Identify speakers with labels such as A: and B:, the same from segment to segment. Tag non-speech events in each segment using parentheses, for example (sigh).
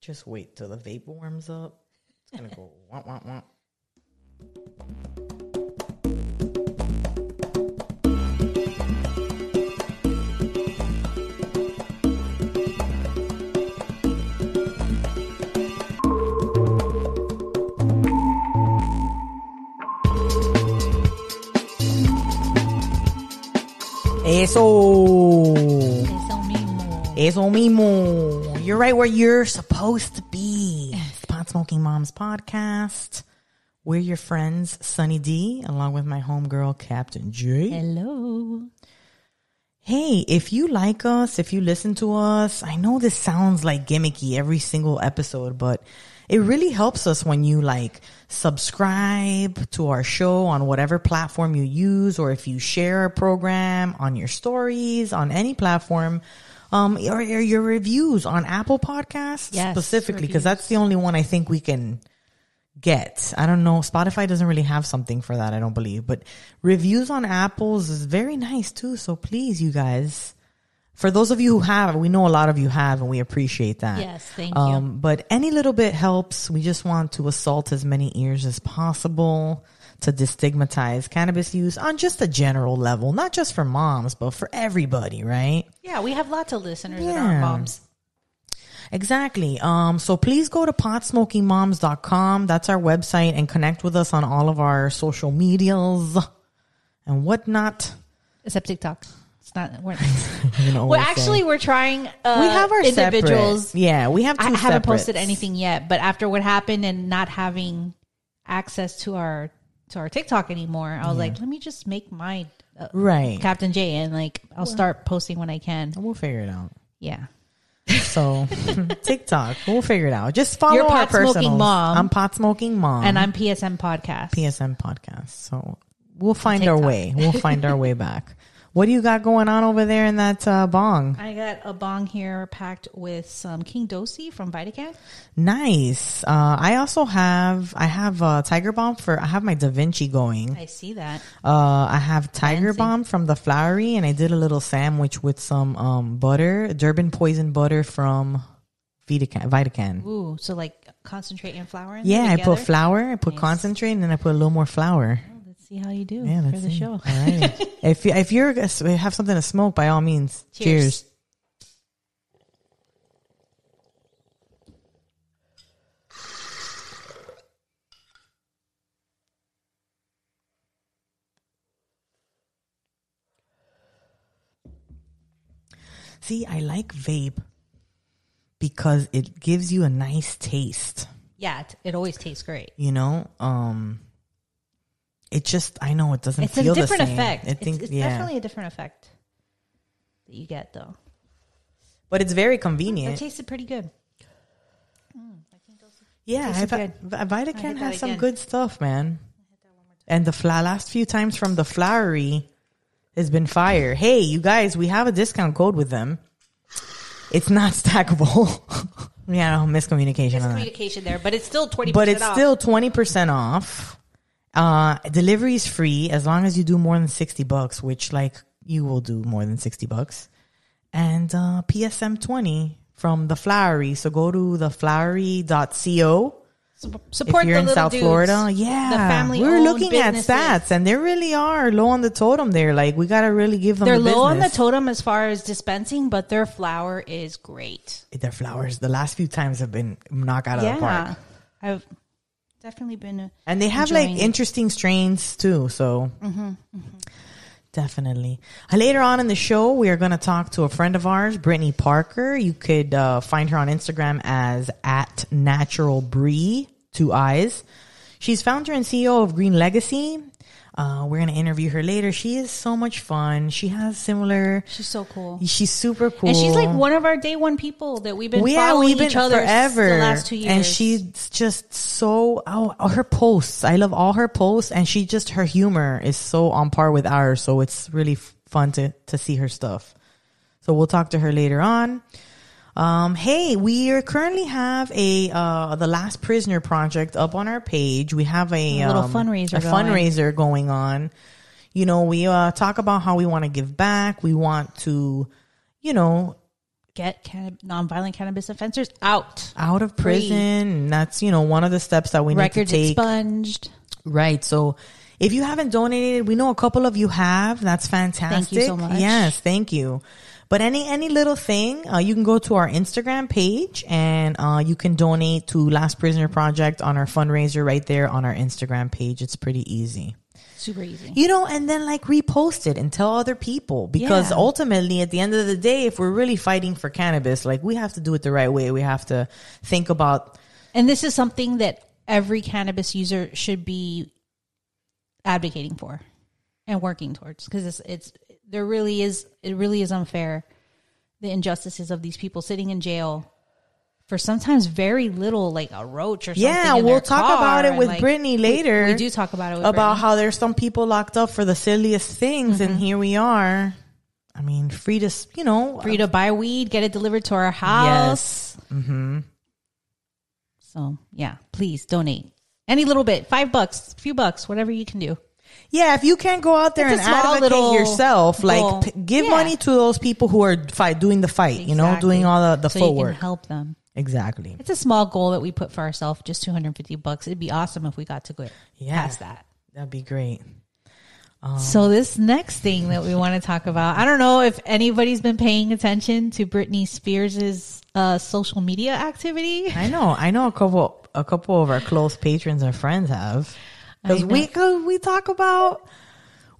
A: Just wait till the vape warms up. It's gonna go wah wah wah. Eso.
B: Eso mismo.
A: Eso mismo. You're right where you're supposed to be. Pot Smoking Moms podcast. We're your friends, Sunny D, along with my homegirl, Captain J.
B: Hello.
A: Hey, if you like us, if you listen to us, I know this sounds like gimmicky every single episode, but it really helps us when you like subscribe to our show on whatever platform you use, or if you share a program on your stories on any platform, um, or, or your reviews on Apple Podcasts
B: Yes,
A: specifically, because that's the only one I think we can get. I don't know. Spotify doesn't really have something for that, I don't believe. But reviews on Apples is very nice too. So please, you guys, for those of you who have, we know a lot of you have, and we appreciate that.
B: Yes, thank you.
A: Um, but any little bit helps. We just want to assault as many ears as possible to destigmatize cannabis use on just a general level, not just for moms, but for everybody, right?
B: Yeah, we have lots of listeners that aren't moms.
A: Exactly. Um, so please go to potsmokingmoms.com. That's our website and connect with us on all of our social medias and whatnot.
B: Except TikTok. It's not. We're, (laughs)
A: You know,
B: well,
A: we say.
B: actually, we're trying. Uh,
A: we have our
B: individuals.
A: Separate. Yeah, we have two
B: I haven't
A: separates.
B: posted anything yet, but after what happened and not having access to our to our TikTok anymore, I was like, let me just make my uh,
A: Right.
B: Captain J and like I'll start posting when I can.
A: We'll figure it out.
B: Yeah.
A: So (laughs) TikTok, we'll figure it out. Just follow
B: You're
A: our
B: Pot Smoking. Mom.
A: I'm pot smoking mom,
B: And I'm PSM podcast.
A: PSM podcast. So we'll find our way. We'll find our (laughs) way back. What do you got going on over there in that uh, bong?
B: I got a bong here packed with some King Dosi from VidaCann.
A: Nice. Uh, I also have I have uh, Tiger Bomb for I have my Da Vinci going.
B: I see that.
A: Uh, I have Tiger
B: Fancy.
A: Bomb from the Flowery, and I did a little sandwich with some um, butter, Durban poison butter from VidaCann. VidaCann.
B: Ooh, so like concentrate and flour in
A: Yeah, I put flour, I put
B: Nice.
A: concentrate, and then I put a little more flour.
B: Let's see how you do
A: Yeah,
B: for the show.
A: All right. (laughs) if you, if you're have something to smoke, by all means, cheers.
B: Cheers.
A: See, I like vape because it gives you a nice taste.
B: Yeah, it, it always tastes great.
A: You know, um, it just I know it doesn't
B: It's a different
A: the same.
B: effect.
A: I think
B: it's it's
A: yeah,
B: definitely a different effect that you get though.
A: but it's very convenient.
B: It tasted pretty good.
A: Mm, yeah,
B: Tastes
A: I've,
B: good. I VidaCann
A: has some
B: again.
A: good stuff, man. And the fla- last few times from the Flowery has been fire. Hey, you guys, we have a discount code with them. It's not (laughs) stackable. (laughs) yeah, no, miscommunication
B: There's
A: on that.
B: there, but it's still twenty.
A: But it's
B: off.
A: still 20% off. Uh, delivery is free as long as you do more than 60 bucks, which like you will do more than 60 bucks. And, uh, PSM 20 from the Flowery. So go to theflowery.co
B: Sup- support
A: if you're
B: the
A: in
B: little
A: South
B: dudes,
A: Florida, yeah,
B: the family.
A: We're looking at stats, and they really are low on the totem. There, like we gotta really give them.
B: They're
A: the
B: low on the totem as far as dispensing, but their flour is great.
A: Their flowers, the last few times have been knock out of the park,
B: yeah, I've definitely been. A,
A: and they have like
B: it.
A: interesting strains too. So,
B: Mm-hmm,
A: definitely. Uh, Later on in the show, we are going to talk to a friend of ours, Brittany Parker. You could uh, find her on Instagram as at Natural Bree, two eyes. She's founder and CEO of Green Legacy. Uh, we're going to interview her later. She is so much fun. She has similar.
B: she's so cool,
A: She's super cool.
B: and she's like one of our day one people that we've been
A: We- yeah, we've been
B: each other
A: forever.
B: the last two years.
A: And she's just so oh oh, her posts. I love all her posts, and she just her humor is so on par with ours. So it's really fun to to see her stuff. So we'll talk to her later on. Um, hey, we are currently have a uh the Last Prisoner project up on our page. We have a,
B: A little
A: um,
B: fundraiser
A: a
B: going.
A: fundraiser going on. You know, we uh talk about how we want to give back. We want to, you know,
B: get can- nonviolent cannabis offenders out.
A: Out of prison. And that's, you know, one of the steps that we
B: Records
A: need to take.
B: expunged.
A: Right. So if you haven't donated, we know a couple of you have. That's fantastic.
B: Thank you so much.
A: Yes, thank you. But any any little thing, uh, you can go to our Instagram page and uh, you can donate to Last Prisoner Project on our fundraiser right there on our Instagram page. It's pretty easy.
B: Super easy.
A: You know, and then like repost it and tell other people because
B: Yeah.
A: ultimately at the end of the day, if we're really fighting for cannabis, like we have to do it the right way. We have to think about
B: And this is something that every cannabis user should be advocating for and working towards because it's, it's there really is it really is unfair the injustices of these people sitting in jail for sometimes very little like a roach or something
A: Yeah, we'll talk about it with
B: like,
A: Brittany later.
B: we, do talk about it with
A: about
B: Brittany.
A: how there's some people locked up for the silliest things, and here we are. I mean, free to you know,
B: free to buy weed get it delivered to our house
A: yes, mm-hmm.
B: so yeah please donate any little bit five bucks few bucks whatever you can do
A: yeah. If you can't go out there
B: It's
A: and advocate
B: little
A: yourself, like p- give
B: Yeah.
A: money to those people who are fight doing the fight. You know, doing all the, the
B: so you
A: footwork.
B: can help them
A: Exactly.
B: It's a small goal that we put for ourselves, just 250 bucks. It'd be awesome if we got to go
A: Yeah.
B: past that.
A: That'd be great.
B: So this next thing that we want to talk about, I don't know if anybody's been paying attention to Britney Spears' uh, social media activity.
A: I know. I know a couple. A couple of our close patrons and friends have because we cause we talk about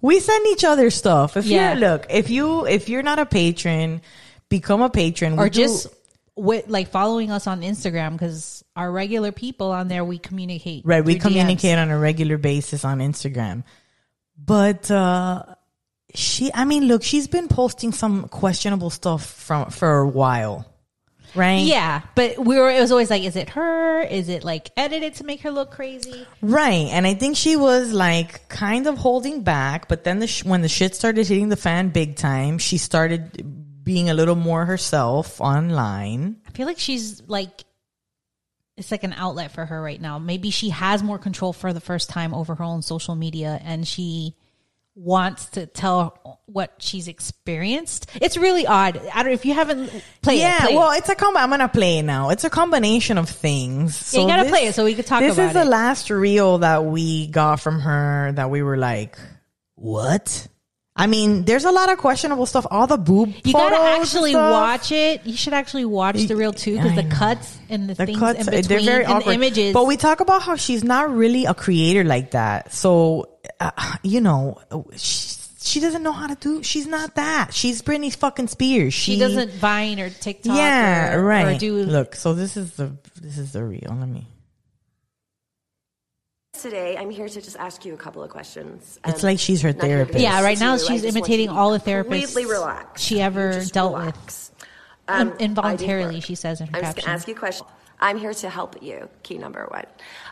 A: we send each other stuff. If
B: Yeah.
A: you're look, if you if you're not a patron, become a patron
B: or
A: We do-
B: just with like following us on Instagram because our regular people on there we communicate.
A: right. We
B: through DMs.
A: communicate on a regular basis on Instagram, but uh she. I mean, look, she's been posting some questionable stuff from for a while, right?
B: Yeah, but we were. It was always like, is it her? Is it like edited to make her look crazy?
A: Right. And I think she was like kind of holding back, but then the sh- when the shit started hitting the fan big time, she started being a little more herself online.
B: I feel like she's like it's like an outlet for her right now. Maybe she has more control for the first time over her own social media and she wants to tell what she's experienced. It's really odd. I don't if you haven't played
A: yeah,
B: it. play
A: well,
B: it.
A: it's a combo. I'm gonna play it now. It's a combination of things.
B: Yeah, you gotta play it so we could talk
A: This is the last reel that we got from her that we were like, what? I mean, there's a lot of questionable stuff. All the boob.
B: you gotta actually watch it. You should actually watch the real too because the cuts and the,
A: the
B: things
A: cuts
B: in between
A: they're very
B: and
A: awkward
B: the images.
A: but we talk about how she's not really a creator like that so uh, you know she, she doesn't know how to do she's not that she's Britney fucking Spears
B: she doesn't Vine or TikTok.
A: yeah
B: or,
A: right
B: Or do
A: look so this is the this is the real let me
C: Today, I'm here to just ask you a couple of questions.
A: it's
C: Um,
A: like she's her
C: not to
A: therapist
B: Yeah, right now
C: I
B: she's imitating all the therapists
C: Completely relax.
B: she ever
C: Just
B: dealt with.
C: relax.
B: In-
C: Um,
B: involuntarily,
C: I do work.
B: she says in her
C: I'm just gonna ask you a question. I'm here to help you. Key number one.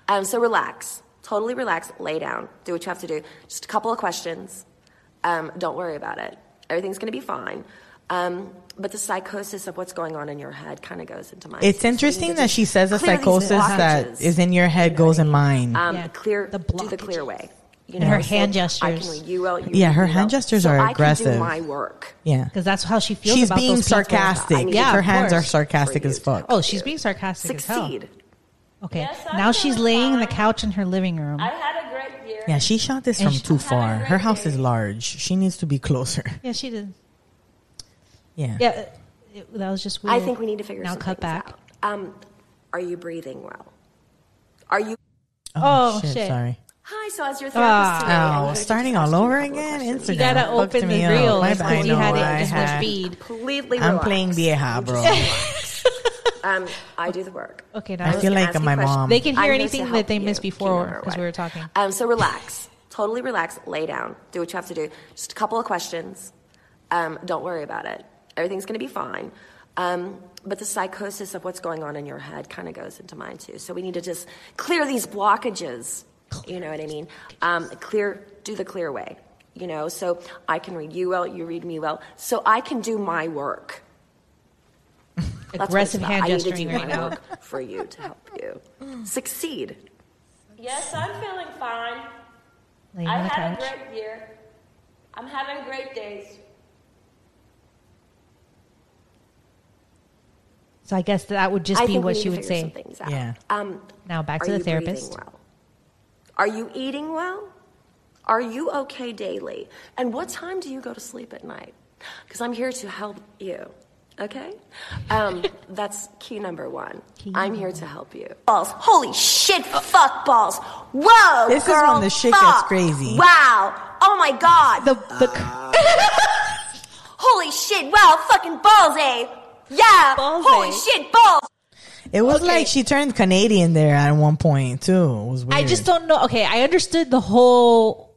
C: Um, so relax. Totally relax. Lay down. Do what you have to do. Just a couple of questions. Um, don't worry about it. Everything's gonna be fine. Um, but the psychosis of what's going on in your head kind of goes into mine.
A: it's
C: So you need
A: interesting that she says the
C: clear these
A: psychosis that is in your head goes in mine
C: Um,
B: Yeah.
C: clear
B: The
C: do the clear way. You
B: And her
C: so
B: hand
C: I
B: gestures.
C: can you well, you
A: Yeah, her
C: me
A: hand gestures
C: so
A: are
C: I can
A: aggressive.
C: do my work.
A: yeah
B: because that's how she feels.
A: she's
B: about
A: being
B: those
A: sarcastic
C: I need
B: Yeah,
A: her hands are sarcastic as fuck
B: Oh, she's being sarcastic. As hell.
C: Succeed.
B: Okay,
D: Yes,
B: now she's laying on the couch in her living room.
D: I had a great year.
A: Yeah, she shot this
B: And
A: from
B: she-
A: too far. Her house
D: day.
A: is large. She needs to be closer.
B: yeah, she did.
A: Yeah.
B: Yeah, it- it- that was just weird.
C: I think we need to figure something out.
B: now
C: some
B: cut
C: things
B: back.
C: out. Um, are you breathing well? Are you?
B: Oh,
A: shit,
B: shit.
A: Sorry.
C: Hi. So as your therapist today,
A: Oh, starting all
C: ask you a
A: over again.
C: questions.
A: Instagram.
B: You gotta open the
A: up.
B: reel
A: My
B: because
A: bad.
B: you
A: I
B: had it
A: I
B: just
A: had-
B: with feed.
C: Completely.
A: I'm
C: relax.
A: playing vieja, bro. (laughs)
C: Um, I do the work.
B: Okay, now
A: I
B: let's-
A: feel like my
C: questions.
A: mom.
B: They can hear
C: I'm
B: anything that they missed before
C: number
B: because we were talking.
C: Um, so relax. Totally relax. Lay down. Do what you have to do. Just a couple of questions. Um, don't worry about it. Everything's going to be fine. Um, but the psychosis of what's going on in your head kind of goes into mine too. So we need to just clear these blockages. You know what I mean? Um, clear. Do the clear way. You know, so I can read you well, you read me well, so I can do my work. That's what
B: Aggressive
C: about.
B: hand
C: I need to do
B: right
C: my
B: now.
C: work for you to help you succeed.
D: Yes, I'm feeling fine.
B: Laying
D: I had a great year. I'm having great days.
B: So I guess that would just
C: I
B: be what she would say.
C: some things out.
A: Yeah.
C: Um,
B: Now back to the therapist.
C: well? Are you eating well? Are you okay daily? And what time do you go to sleep at night? Because I'm here to help you. Okay? Um, (laughs) that's key number one. I'm here to help you. Balls. Holy shit, fuck balls. Whoa,
A: This is
C: girl,
A: when the shit
C: fuck.
A: gets crazy.
C: Wow. Oh my god.
B: The the (laughs)
C: Holy shit, wow, fucking balls, eh? Yeah.
B: Balls,
C: Holy
B: eh?
C: shit, balls.
A: It was
B: Okay.
A: like she turned Canadian there at one point too. It was weird.
B: I just don't know. Okay, I understood the whole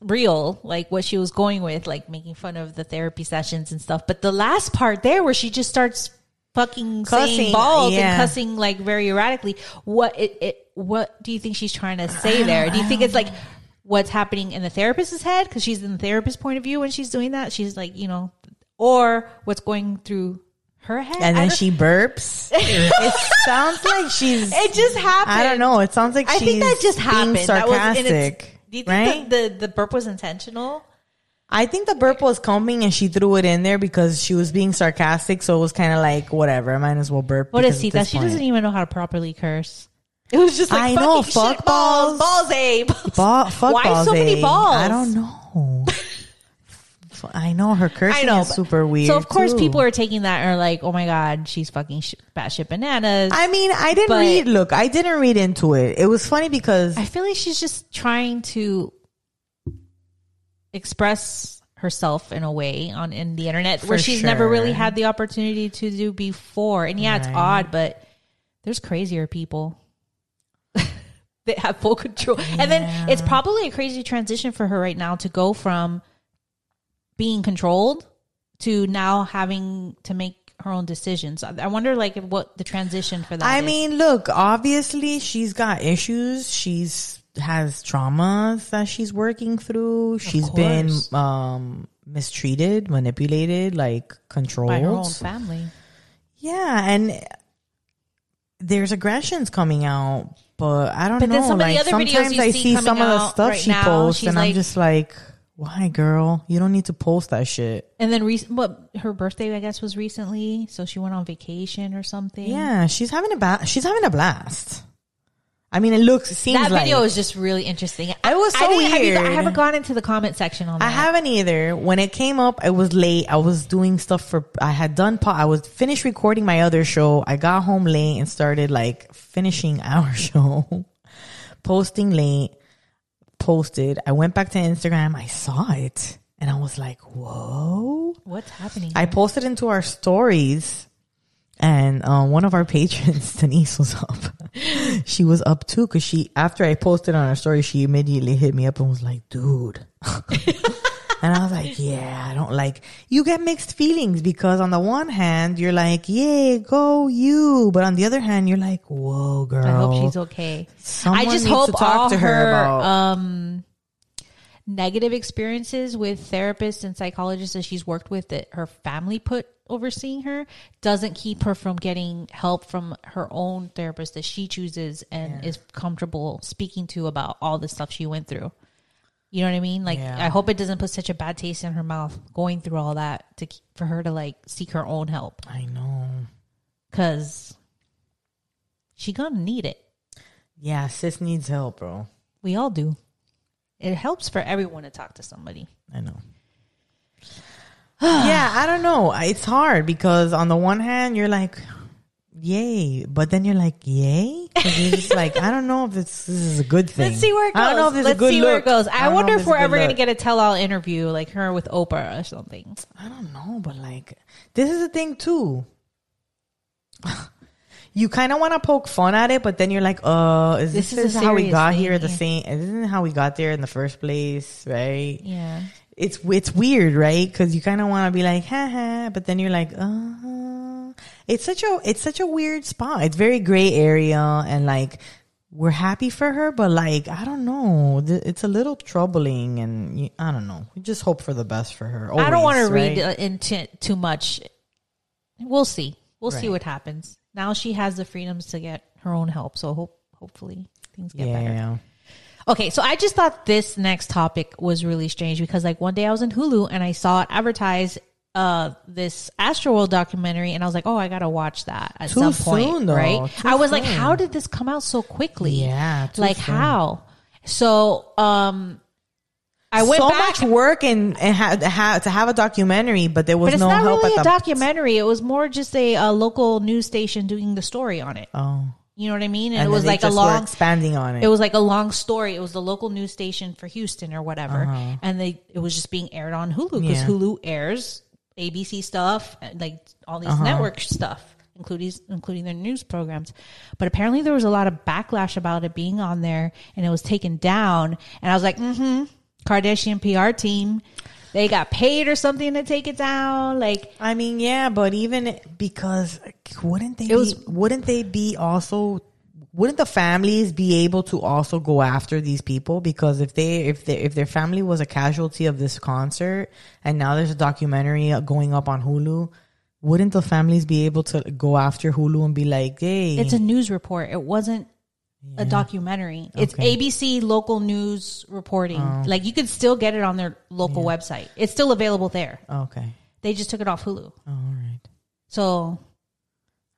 B: real, like what she was going with, like making fun of the therapy sessions and stuff. But the last part there, where she just starts fucking saying
A: Cussing,
B: balls
A: yeah.
B: and cussing like very erratically, what it, it what do you think she's trying to say (sighs) there? Do you think it's like what's happening in the therapist's head because she's in the therapist's point of view when she's doing that? She's like, you know, or what's going through her head?
A: And then she burps. (laughs) it sounds like she's.
B: It just happened.
A: I don't know. It sounds like
B: I think that just happened.
A: being
B: That was-
A: sarcastic,
B: do you
A: right?
B: think the, the the burp was intentional?
A: I think the burp was coming and she threw it in there because she was being sarcastic. So it was kind of like whatever. I might as well burp.
B: What is
A: because
B: is
A: at
B: see that she
A: point-
B: doesn't even know how to properly curse. It was just like
A: I know, fuck
B: balls. balls,
A: balls.
B: balls, Abe.
A: Ba- fuck
B: Why
A: balls,
B: so many balls?
A: I don't know. (laughs) I know her cursing
B: I know,
A: is super weird.
B: So of course
A: too.
B: people are taking that and are like, "Oh my god, she's fucking sh- batshit bananas."
A: I mean, I didn't
B: But-
A: read. Look, I didn't read into it. It was funny because
B: I feel like she's just trying to express herself in a way on in the internet where she's never really had the opportunity to do before. And yeah, it's odd, but there's crazier people (laughs) that have full control. And then it's probably a crazy transition for her right now to go from being controlled to now having to make her own decisions. I wonder like what the transition for that
A: I
B: is.
A: mean, look, obviously she's got issues. She's has traumas that she's working through. She's been um mistreated, manipulated, like controlled.
B: by her own family.
A: Yeah, and there's aggressions coming out, but I don't
B: But
A: know.
B: then some of the
A: like sometimes I
B: see
A: see some of the stuff
B: right
A: she
B: now,
A: posts, and I'm just like, why, girl? You don't need to post that shit.
B: And then rec- what her birthday I guess was recently, so she went on vacation or something.
A: Yeah, she's having a ba- she's having a blast. I mean, it looks it seems like
B: That
A: like
B: video is just really interesting. I
A: was so
B: I, didn't- have you- I haven't gone into the comment section on that.
A: I haven't either. When it came up, it was late. I was doing stuff for. I had done. Po- I was finished recording my other show. I got home late and started like finishing (laughs) our show, posting late. Posted. I went back to Instagram. I saw it, and I was like, "Whoa!"
B: What's happening?
A: I posted into our stories, and um, one of our (laughs) patrons, Denise, was up. she was up too because she after I posted on our story, she immediately hit me up and was like, "Dude." (laughs) And I was like, yeah, I don't like, you get mixed feelings because on the one hand, you're like, yay, go you. But on the other hand, you're like, whoa, girl.
B: I hope she's okay. I just hope
A: to talk
B: all
A: to her
B: her
A: about-
B: um, negative experiences with therapists and psychologists that she's worked with that her family put overseeing her doesn't keep her from getting help from her own therapist that she chooses and is comfortable speaking to about all the stuff she went through. You know what I mean? Like,
A: Yeah.
B: I hope it doesn't put such a bad taste in her mouth going through all that to keep, for her to like seek her own help
A: I know.
B: because she gonna need it.
A: Yeah, sis needs help, bro.
B: We all do. It helps for everyone to talk to somebody.
A: I know. (sighs) yeah, I don't know. It's hard because on the one hand, you're like, yay. But then you're like, yay? you're just like, I don't know if this, this is a good thing.
B: Let's see where it goes.
A: I don't know if this
B: Let's
A: is a good
B: see where it goes. I,
A: don't
B: wonder
A: this
B: if we're ever going to get a tell-all interview like her with Oprah or something.
A: I don't know, but like, this is the thing too. (laughs) you kind of want to poke fun at it, but then you're like, uh, is this,
B: This is
A: how we got
B: thing,
A: here? The
B: yeah.
A: same, isn't how we got there in the first place, right?
B: Yeah.
A: It's it's weird, right? Because you kind of want to be like, ha ha, but then you're like, uh, it's such a it's such a weird spot. It's very gray area, and like we're happy for her, but like I don't know, it's a little troubling, and I don't know. We just hope for the best for her.
B: I don't want to
A: always,
B: read
A: right?
B: into too much. We'll see. We'll see what happens. Now she has the freedoms to get her own help, so hope hopefully things get better.
A: Yeah.
B: Okay, so I just thought this next topic was really strange because like one day I was in Hulu and I saw it advertised uh this Astroworld documentary and I was like, "Oh, I got to watch that at
A: Too
B: some point."
A: soon, though.
B: right?
A: Too
B: I was like, "How did this come out so quickly?"
A: Yeah,
B: Like
A: soon.
B: how? So, um I went
A: so
B: back
A: much work and, and ha- to have to have a documentary, but there was
B: but it's
A: no
B: not
A: help
B: really
A: at
B: a
A: the
B: documentary. It was more just a, a local news station doing the story on it.
A: Oh,
B: You know what I mean? And,
A: and
B: it was like a long
A: expanding on it.
B: it was like a long story. It was the local news station for Houston or whatever,
A: Uh-huh.
B: and they it was just being aired on Hulu because
A: Yeah.
B: Hulu airs ABC stuff, like all these
A: Uh-huh.
B: network stuff, including including their news programs. But apparently, there was a lot of backlash about it being on there, and it was taken down. And I was like, mm-hmm, Kardashian PR team. They got paid or something to take it down. Like,
A: I mean, yeah, but even because wouldn't they?
B: It was-
A: be, wouldn't they be also? Wouldn't the families be able to also go after these people? Because if they, if they, if their family was a casualty of this concert, and now there's a documentary going up on Hulu, wouldn't the families be able to go after Hulu and be like, "Hey,
B: it's a news report. It wasn't a documentary. It's
A: Okay.
B: ABC local news reporting. Oh. Like you could still get it on their local website. It's still available there.
A: okay,
B: They just took it off Hulu.
A: Oh, all right."
B: So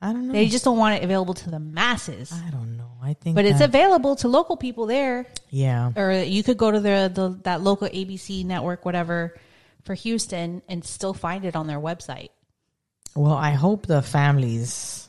A: I don't know.
B: they just don't want it available to the masses.
A: I don't know. I think,
B: But it's available to local people there.
A: yeah.
B: Or you could go to the, the that local ABC network, whatever, for Houston and still find it on their website.
A: Well, I hope the families.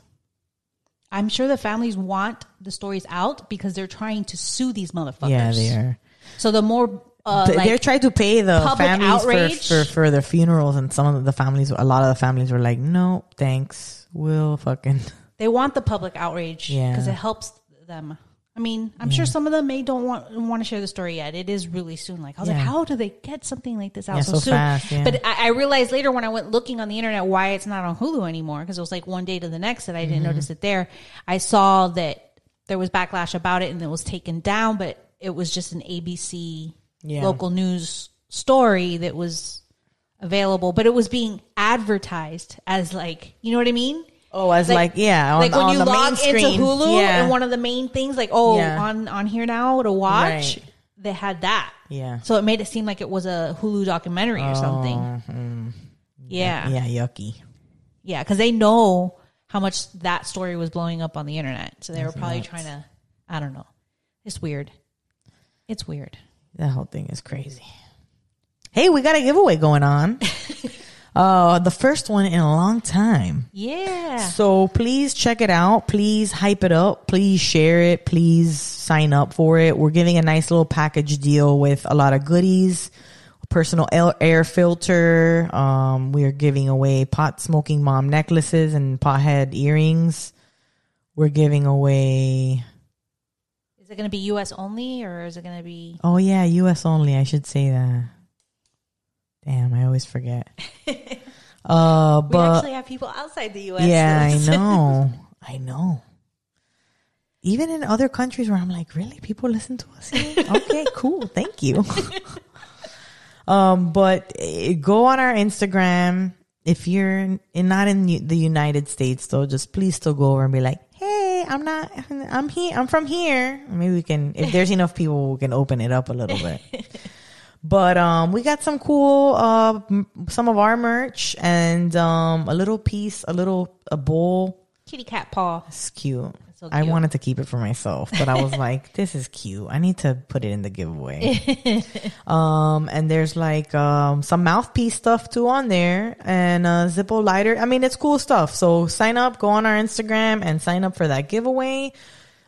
B: I'm sure the families want the stories out because they're trying to sue these motherfuckers.
A: Yeah, they are.
B: So the more uh, like,
A: they're trying to pay the families for, for for their funerals, and some of the families, a lot of the families were like, "No, thanks, we'll fucking." (laughs)
B: They want the public outrage
A: Yeah.
B: because it helps them. I mean, I'm sure some of them may don't want want to share the story yet. It is really soon. Like I was like, how do they get something like this out
A: Yeah,
B: so,
A: so
B: soon?
A: fast, yeah.
B: But I, I realized later when I went looking on the internet why it's not on Hulu anymore because it was like one day to the next that I didn't
A: Mm-hmm.
B: notice it there. I saw that there was backlash about it and it was taken down, but it was just an ABC
A: Yeah.
B: local news story that was available, but it was being advertised as like, you know what I mean?
A: Oh, as like, yeah, on,
B: like when you log into
A: screen.
B: Hulu
A: yeah,
B: and one of the main things like oh
A: Yeah.
B: on on here now to watch
A: Right.
B: they had that
A: yeah,
B: so it made it seem like it was a Hulu documentary or something mm-hmm. yeah
A: yeah, yucky.
B: yeah because they know how much that story was blowing up on the internet so they were probably trying to I don't know it's weird it's weird
A: That whole thing is crazy. Hey, we got a giveaway going on. (laughs) uh, the first one in a long time.
B: yeah
A: So please check it out. Please hype it up. Please share it. Please sign up for it. We're giving a nice little package deal with a lot of goodies. Personal air, filter. Um, we are giving away pot smoking mom necklaces and pothead earrings. We're giving away.
B: is it going to be U.S. only or is it going to be
A: Oh yeah, U.S. only. I should say that. Damn, I always forget. (laughs) Uh,
B: we
A: but
B: actually have people outside the U.S.
A: Yeah, I know. (laughs) I know. Even in other countries where I'm like, really, people listen to us here? (laughs) Okay, cool. Thank you. um, but eh, go on our Instagram. If you're in, not in U- the United States, though, just please still go over and be like, "Hey, I'm not. I'm here. I'm from here." Maybe we can, if there's enough people, we can open it up a little bit. But um, we got some cool, uh, some of our merch and um, a little piece, a little a bowl.
B: kitty cat paw
A: It's cute.
B: so
A: I wanted to keep it for myself, but I was (laughs) like, this is cute. I need to put it in the giveaway. (laughs) um, and there's like um some mouthpiece stuff too on there and a Zippo lighter. I mean, it's cool stuff. So sign up, go on our Instagram and sign up for that giveaway.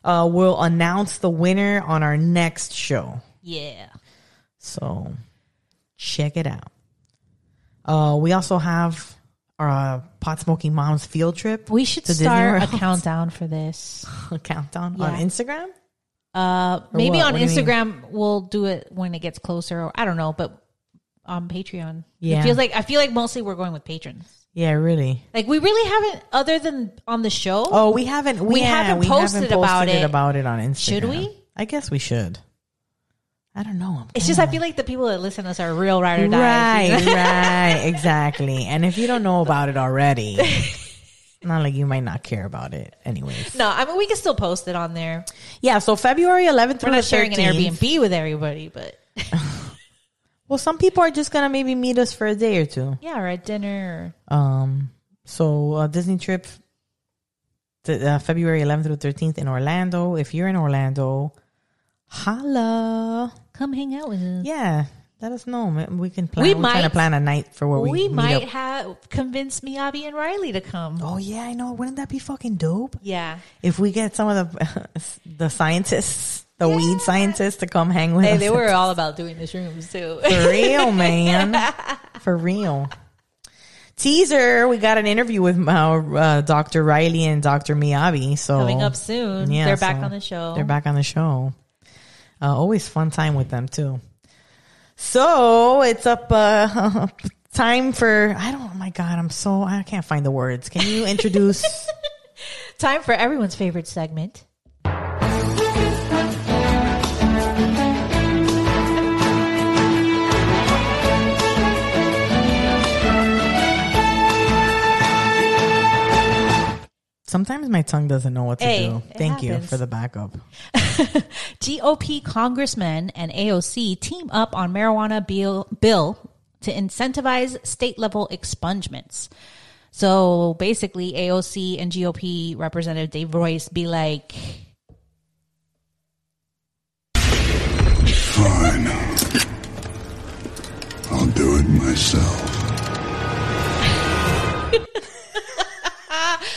A: Uh, we'll announce the winner on our next show.
B: yeah
A: So check it out. Uh, we also have our uh, pot smoking moms field trip
B: we should start a (laughs) countdown for this
A: countdown on Instagram.
B: Uh, maybe on
A: What do?
B: Instagram we'll do it when it gets closer. Or I don't know, but on Patreon,
A: Yeah.
B: it feels like I feel like mostly we're going with patrons.
A: Yeah, really.
B: Like we really haven't, other than on the show.
A: Oh, we haven't.
B: We
A: yeah,
B: haven't
A: we
B: posted
A: haven't
B: about
A: posted
B: it.
A: about it on Instagram.
B: Should we?
A: I guess we should. I don't know. I'm
B: it's just I feel like the people that listen to us are real ride or die.
A: right, right, exactly. And if you don't know about it already, (laughs) not like you might not care about it, anyways.
B: No, I mean we can still post it on there.
A: Yeah. So February 11th
B: We're
A: through
B: not
A: the
B: sharing an Airbnb with everybody, but (laughs)
A: Well, some people are just gonna maybe meet us for a day or two.
B: Yeah, or at dinner.
A: Um, so uh, Disney trip, th- uh, February 11th through 13th in Orlando. If you're in Orlando, holla.
B: Come hang out with us.
A: Yeah, let us know. We can plan.
B: We
A: We are trying to plan a night for where we,
B: we might
A: up.
B: have convinced Miyabi and Riley to come.
A: Oh yeah, I know. Wouldn't that be fucking dope?
B: Yeah.
A: If we get some of the (laughs) the scientists, the weed scientists, to come hang with
B: Hey,
A: us.
B: they were all about doing the shrooms too.
A: For real, (laughs) man. For real. Teaser, we got an interview with our, uh, Dr. Riley and Dr. Miyabi. So
B: Coming up soon.
A: Yeah,
B: They're back
A: so
B: on the show.
A: They're back on the show. Uh, always fun time with them too. So it's up uh, (laughs) time for I don't. Oh my God, I'm so I can't find the words. Can you introduce? (laughs)
B: Time for everyone's favorite segment.
A: Sometimes my tongue doesn't know what to
B: Hey,
A: do.
B: it
A: Thank you for the backup. (laughs)
B: GOP congressmen and AOC team up on marijuana bill, bill to incentivize state level expungements. So basically, AOC and GOP Representative Dave Joyce be like,
E: Fine. I'll do it myself.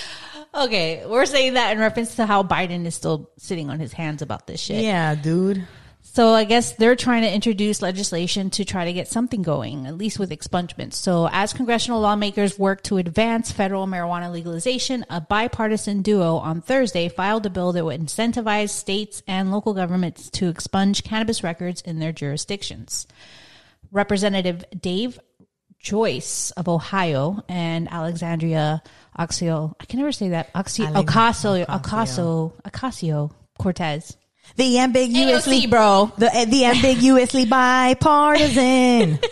E: (laughs)
B: okay, we're saying that in reference to how Biden is still sitting on his hands about this shit.
A: Yeah, dude.
B: So I guess they're trying to introduce legislation to try to get something going, at least with expungements. So as congressional lawmakers work to advance federal marijuana legalization, a bipartisan duo on Thursday filed a bill that would incentivize states and local governments to expunge cannabis records in their jurisdictions. Representative Dave Joyce of Ohio and Alexandria Oxio, I can never say that, Oxio,
A: Alex-
B: Ocasio,
A: Ocasio.
B: Ocasio, Ocasio Cortez.
A: The ambiguously,
B: AOC, bro.
A: The eh, the ambiguously bipartisan. (laughs)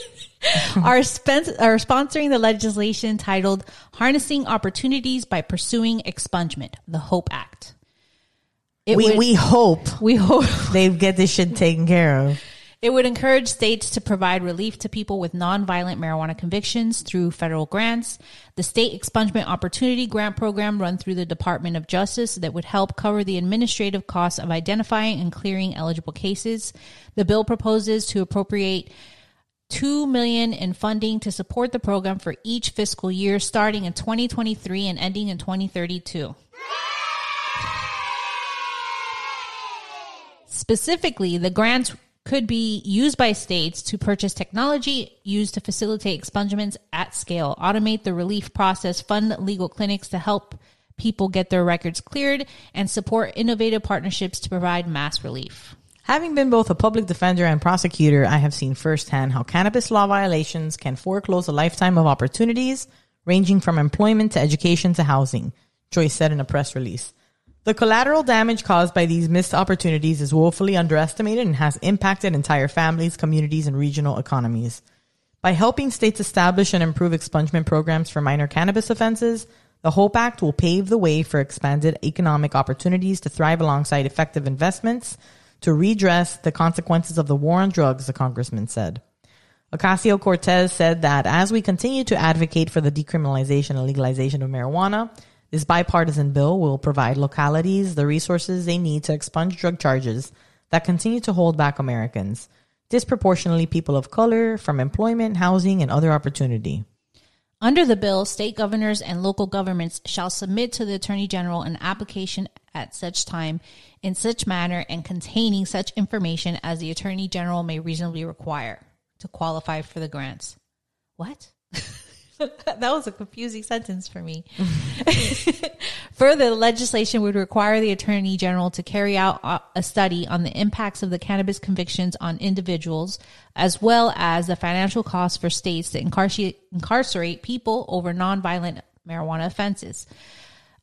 B: are, spent, are sponsoring the legislation titled Harnessing Opportunities by Pursuing Expungement, the HOPE Act. It
A: we
B: would,
A: we hope
B: we hope
A: they get this shit taken care of.
B: It would encourage states to provide relief to people with nonviolent marijuana convictions through federal grants. The State Expungement Opportunity Grant Program run through the Department of Justice that would help cover the administrative costs of identifying and clearing eligible cases. The bill proposes to appropriate 2 million in funding to support the program for each fiscal year starting in 2023 and ending in 2032. Specifically, the grants could be used by states to purchase technology used to facilitate expungements at scale, automate the relief process, fund legal clinics to help people get their records cleared, and support innovative partnerships to provide mass relief.
A: Having been both a public defender and prosecutor, I have seen firsthand how cannabis law violations can foreclose a lifetime of opportunities ranging from employment to education to housing, Joyce said in a press release. The collateral damage caused by these missed opportunities is woefully underestimated and has impacted entire families, communities, and regional economies. By helping states establish and improve expungement programs for minor cannabis offenses, the HOPE Act will pave the way for expanded economic opportunities to thrive alongside effective investments to redress the consequences of the war on drugs, the congressman said. Ocasio Cortez said that as we continue to advocate for the decriminalization and legalization of marijuana, this bipartisan bill will provide localities the resources they need to expunge drug charges that continue to hold back Americans, disproportionately people of color, from employment, housing, and other opportunity.
B: Under the bill, state governors and local governments shall submit to the Attorney General an application at such time, in such manner, and containing such information as the Attorney General may reasonably require to qualify for the grants. What? (laughs) (laughs) that was a confusing sentence for me. (laughs) Further, the legislation would require the Attorney General to carry out a- study on the impacts of the cannabis convictions on individuals, as well as the financial costs for states to incarcerate, incarcerate people over nonviolent marijuana offenses.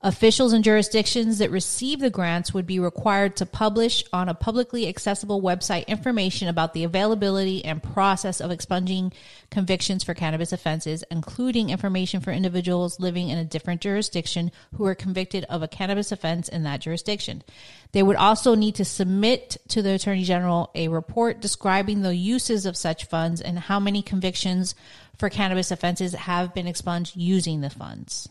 B: Officials and jurisdictions that receive the grants would be required to publish on a publicly accessible website information about the availability and process of expunging convictions for cannabis offenses, including information for individuals living in a different jurisdiction who are convicted of a cannabis offense in that jurisdiction. They would also need to submit to the Attorney General a report describing the uses of such funds and how many convictions for cannabis offenses have been expunged using the funds.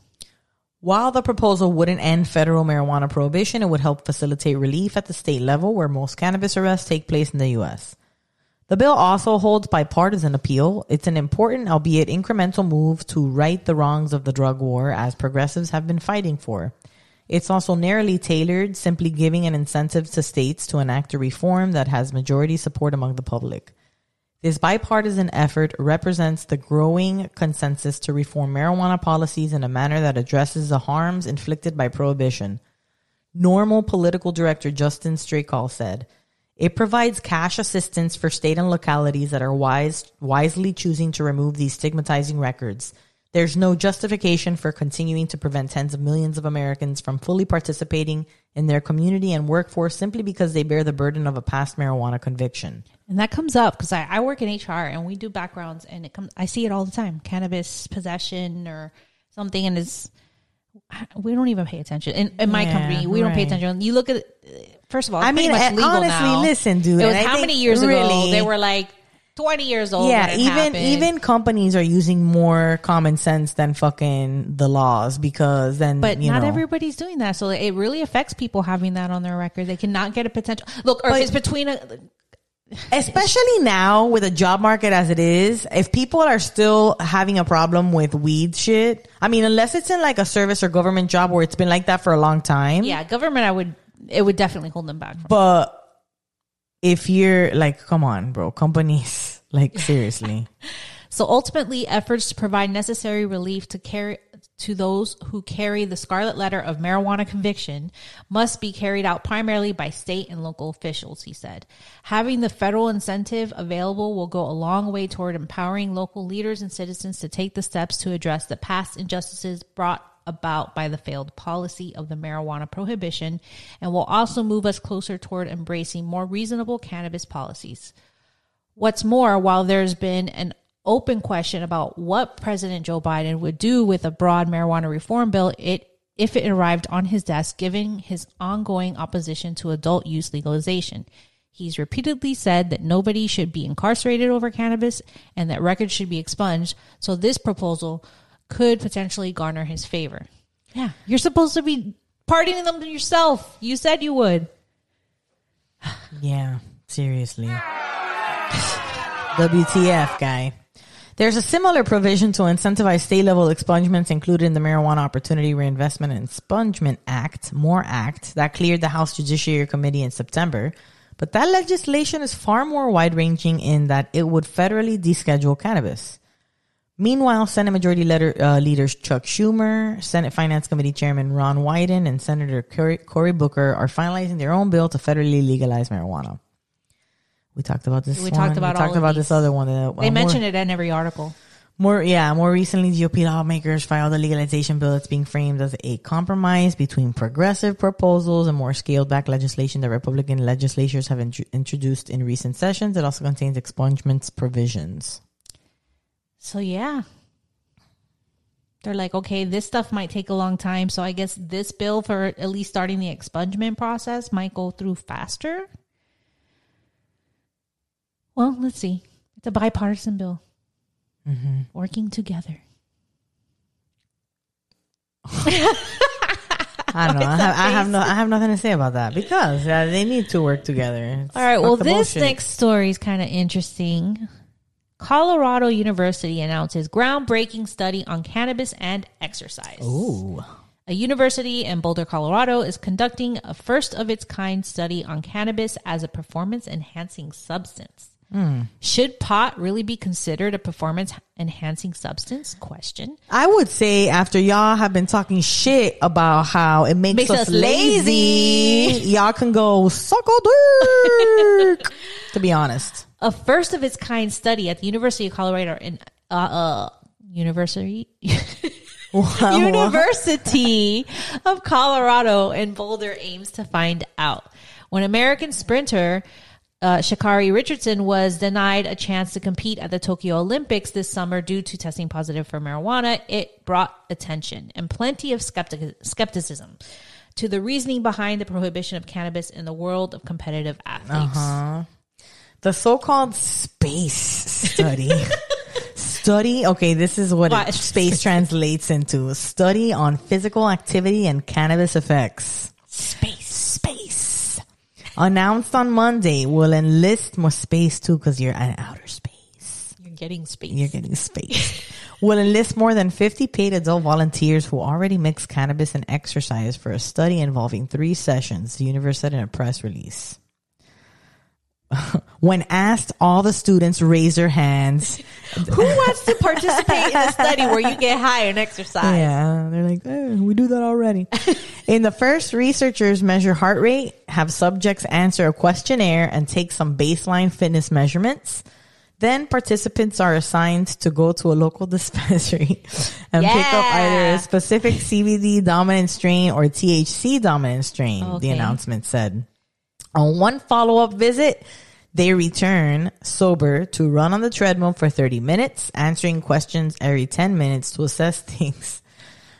A: While the proposal wouldn't end federal marijuana prohibition, it would help facilitate relief at the state level where most cannabis arrests take place in the U.S. The bill also holds bipartisan appeal. It's an important, albeit incremental move to right the wrongs of the drug war as progressives have been fighting for. It's also narrowly tailored, simply giving an incentive to states to enact a reform that has majority support among the public. This bipartisan effort represents the growing consensus to reform marijuana policies in a manner that addresses the harms inflicted by prohibition. NORML political director Justin Strekal said, it provides cash assistance for state and localities that are wise, wisely choosing to remove these stigmatizing records. There's no justification for continuing to prevent tens of millions of Americans from fully participating in their community and workforce simply because they bear the burden of a past marijuana conviction.
B: And that comes up because I, I work in HR and we do backgrounds and it comes, I see it all the time cannabis possession or something. And it's, we don't even pay attention. In, in my
A: Yeah,
B: company, we don't pay attention. You look at, first of all,
A: I mean, eh,
B: legal
A: honestly,
B: now.
A: listen, dude,
B: It was how many years ago?
A: really-
B: They were like 20 years old.
A: yeah, even
B: happened.
A: even companies are using more common sense than fucking the laws because then
B: But not
A: know,
B: everybody's doing that. So it really affects people having that on their record. They cannot get a potential look, or
A: But-
B: if it's between a,
A: especially now with the job market as it is, if people are still having a problem with weed shit, I mean, unless it's in like a service or government job where it's been like that for a long time.
B: yeah, government, I would, it would definitely hold them back.
A: But if you're like, come on, bro, companies, (laughs) like seriously. (laughs)
B: So ultimately, efforts to provide necessary relief to carry to those who carry the scarlet letter of marijuana conviction must be carried out primarily by state and local officials, he said. Having the federal incentive available will go a long way toward empowering local leaders and citizens to take the steps to address the past injustices brought about by the failed policy of the marijuana prohibition and will also move us closer toward embracing more reasonable cannabis policies. What's more, while there's been an open question about what President Joe Biden would do with a broad marijuana reform bill, it if it arrived on his desk, given his ongoing opposition to adult use legalization. He's repeatedly said that nobody should be incarcerated over cannabis and that records should be expunged. So this proposal could potentially garner his favor. Yeah, you're supposed to be pardoning them yourself. You said you would. (sighs)
A: Yeah, seriously. (sighs) WTF, guy. There's a similar provision to incentivize state level expungements included in the Marijuana Opportunity Reinvestment and Expungement Act, MORE Act, that cleared the House Judiciary Committee in September. But that legislation is far more wide ranging in that it would federally deschedule cannabis. Meanwhile, Senate Majority Leader, uh, Leaders Chuck Schumer, Senate Finance Committee Chairman Ron Wyden, and Senator Cory, Cory Booker are finalizing their own bill to federally legalize marijuana. We talked about this.
B: We
A: one.
B: talked about
A: we talked
B: of
A: about
B: these.
A: this other one. That,
B: They
A: uh,
B: mention
A: more,
B: it in every article.
A: more. Yeah, more recently, GOP lawmakers filed a legalization bill that's being framed as a compromise between progressive proposals and more scaled back legislation that Republican legislatures have int- introduced in recent sessions. It also contains expungements provisions.
B: So yeah. They're like, okay, this stuff might take a long time, so I guess this bill for at least starting the expungement process might go through faster. Well, let's see. It's a bipartisan bill. Working together.
A: I don't know. I have, I have no. I have nothing to say about that because uh, they need to work together. It's
B: All right. Well, this
A: bullshit.
B: next story is kind of interesting. Colorado University announces groundbreaking study on cannabis and exercise.
A: Ooh.
B: A university in Boulder, Colorado is conducting a first of its kind study on cannabis as a performance enhancing substance. Should pot really be considered a performance enhancing substance? Question.
A: I would say after y'all have been talking shit about how it makes,
B: Makes
A: us,
B: us
A: lazy,
B: lazy.
A: y'all can go suck a dick. (laughs) to be honest,
B: A first of its kind study at the University of Colorado in uh, uh university (laughs) University of Colorado in Boulder aims to find out. When American sprinter uh, Sha'Carri Richardson was denied a chance to compete at the Tokyo Olympics this summer due to testing positive for marijuana, it brought attention and plenty of skeptic- skepticism to the reasoning behind the prohibition of cannabis in the world of competitive athletes.
A: The so-called space study. (laughs) study. Okay, this is what
B: What?
A: it, space translates into. Study on physical activity and cannabis effects. Space. Announced on Monday will enlist more space too because you're in outer space.
B: You're getting space.
A: You're getting space. (laughs) will enlist more than 50 paid adult volunteers who already mix cannabis and exercise for a study involving three sessions, the universe said in a press release. (laughs) when asked, all the students raise their hands. (laughs)
B: Who wants to participate in a study where you get high and exercise?
A: Yeah, they're like, eh, we do that already. (laughs) in the first, researchers measure heart rate, have subjects answer a questionnaire, and take some baseline fitness measurements. Then participants are assigned to go to a local dispensary and pick up either a specific CBD dominant strain or THC dominant strain, the announcement said. On one follow up visit, they return sober to run on the treadmill for 30 minutes, answering questions every 10 minutes to assess (laughs) things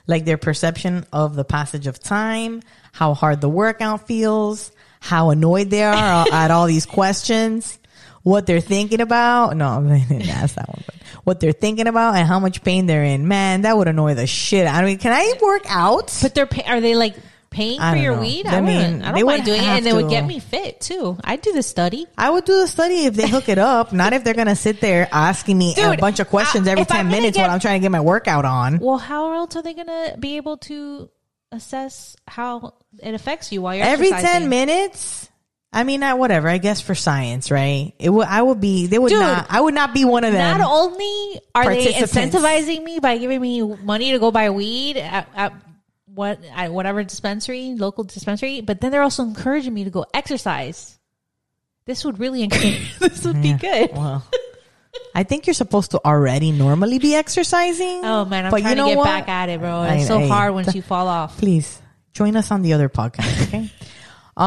A: like their perception of the passage of time, how hard the workout feels, how annoyed they are (laughs) at all these questions, what they're thinking about. No, (laughs) I didn't ask that one. But what they're thinking about and how much pain they're in. Man, that would annoy the shit. out of me. can I work out?
B: But they're are they like paying for your
A: know.
B: weed?
A: I
B: I,
A: mean.
B: I
A: they
B: don't
A: would
B: mind doing it, and it would get me fit too. I'd do the study.
A: I would do the study if they hook it up, not if they're gonna sit there asking me a bunch of questions
B: I-
A: every
B: if I'm
A: 10 minutes
B: get-
A: while I'm trying to get my workout on.
B: Well, how else are they gonna be able to assess how it affects you while you're
A: Every
B: exercising?
A: 10 minutes? I mean, whatever, I guess for science, right? It would, I would be, they would
B: Dude,
A: not, I would not be one of them.
B: Not only are they incentivizing me by giving me money to go buy weed at, at what at whatever dispensary, local dispensary, but then they're also encouraging me to go exercise. This would really encourage. (laughs) this would be good.
A: well, I think you're supposed to already normally be exercising.
B: Oh man, I'm
A: but
B: trying
A: you know
B: to get
A: what?
B: back at it, bro.
A: I-
B: It's so
A: I-
B: hard once you fall off.
A: please join us on the other podcast, okay? (laughs) uh,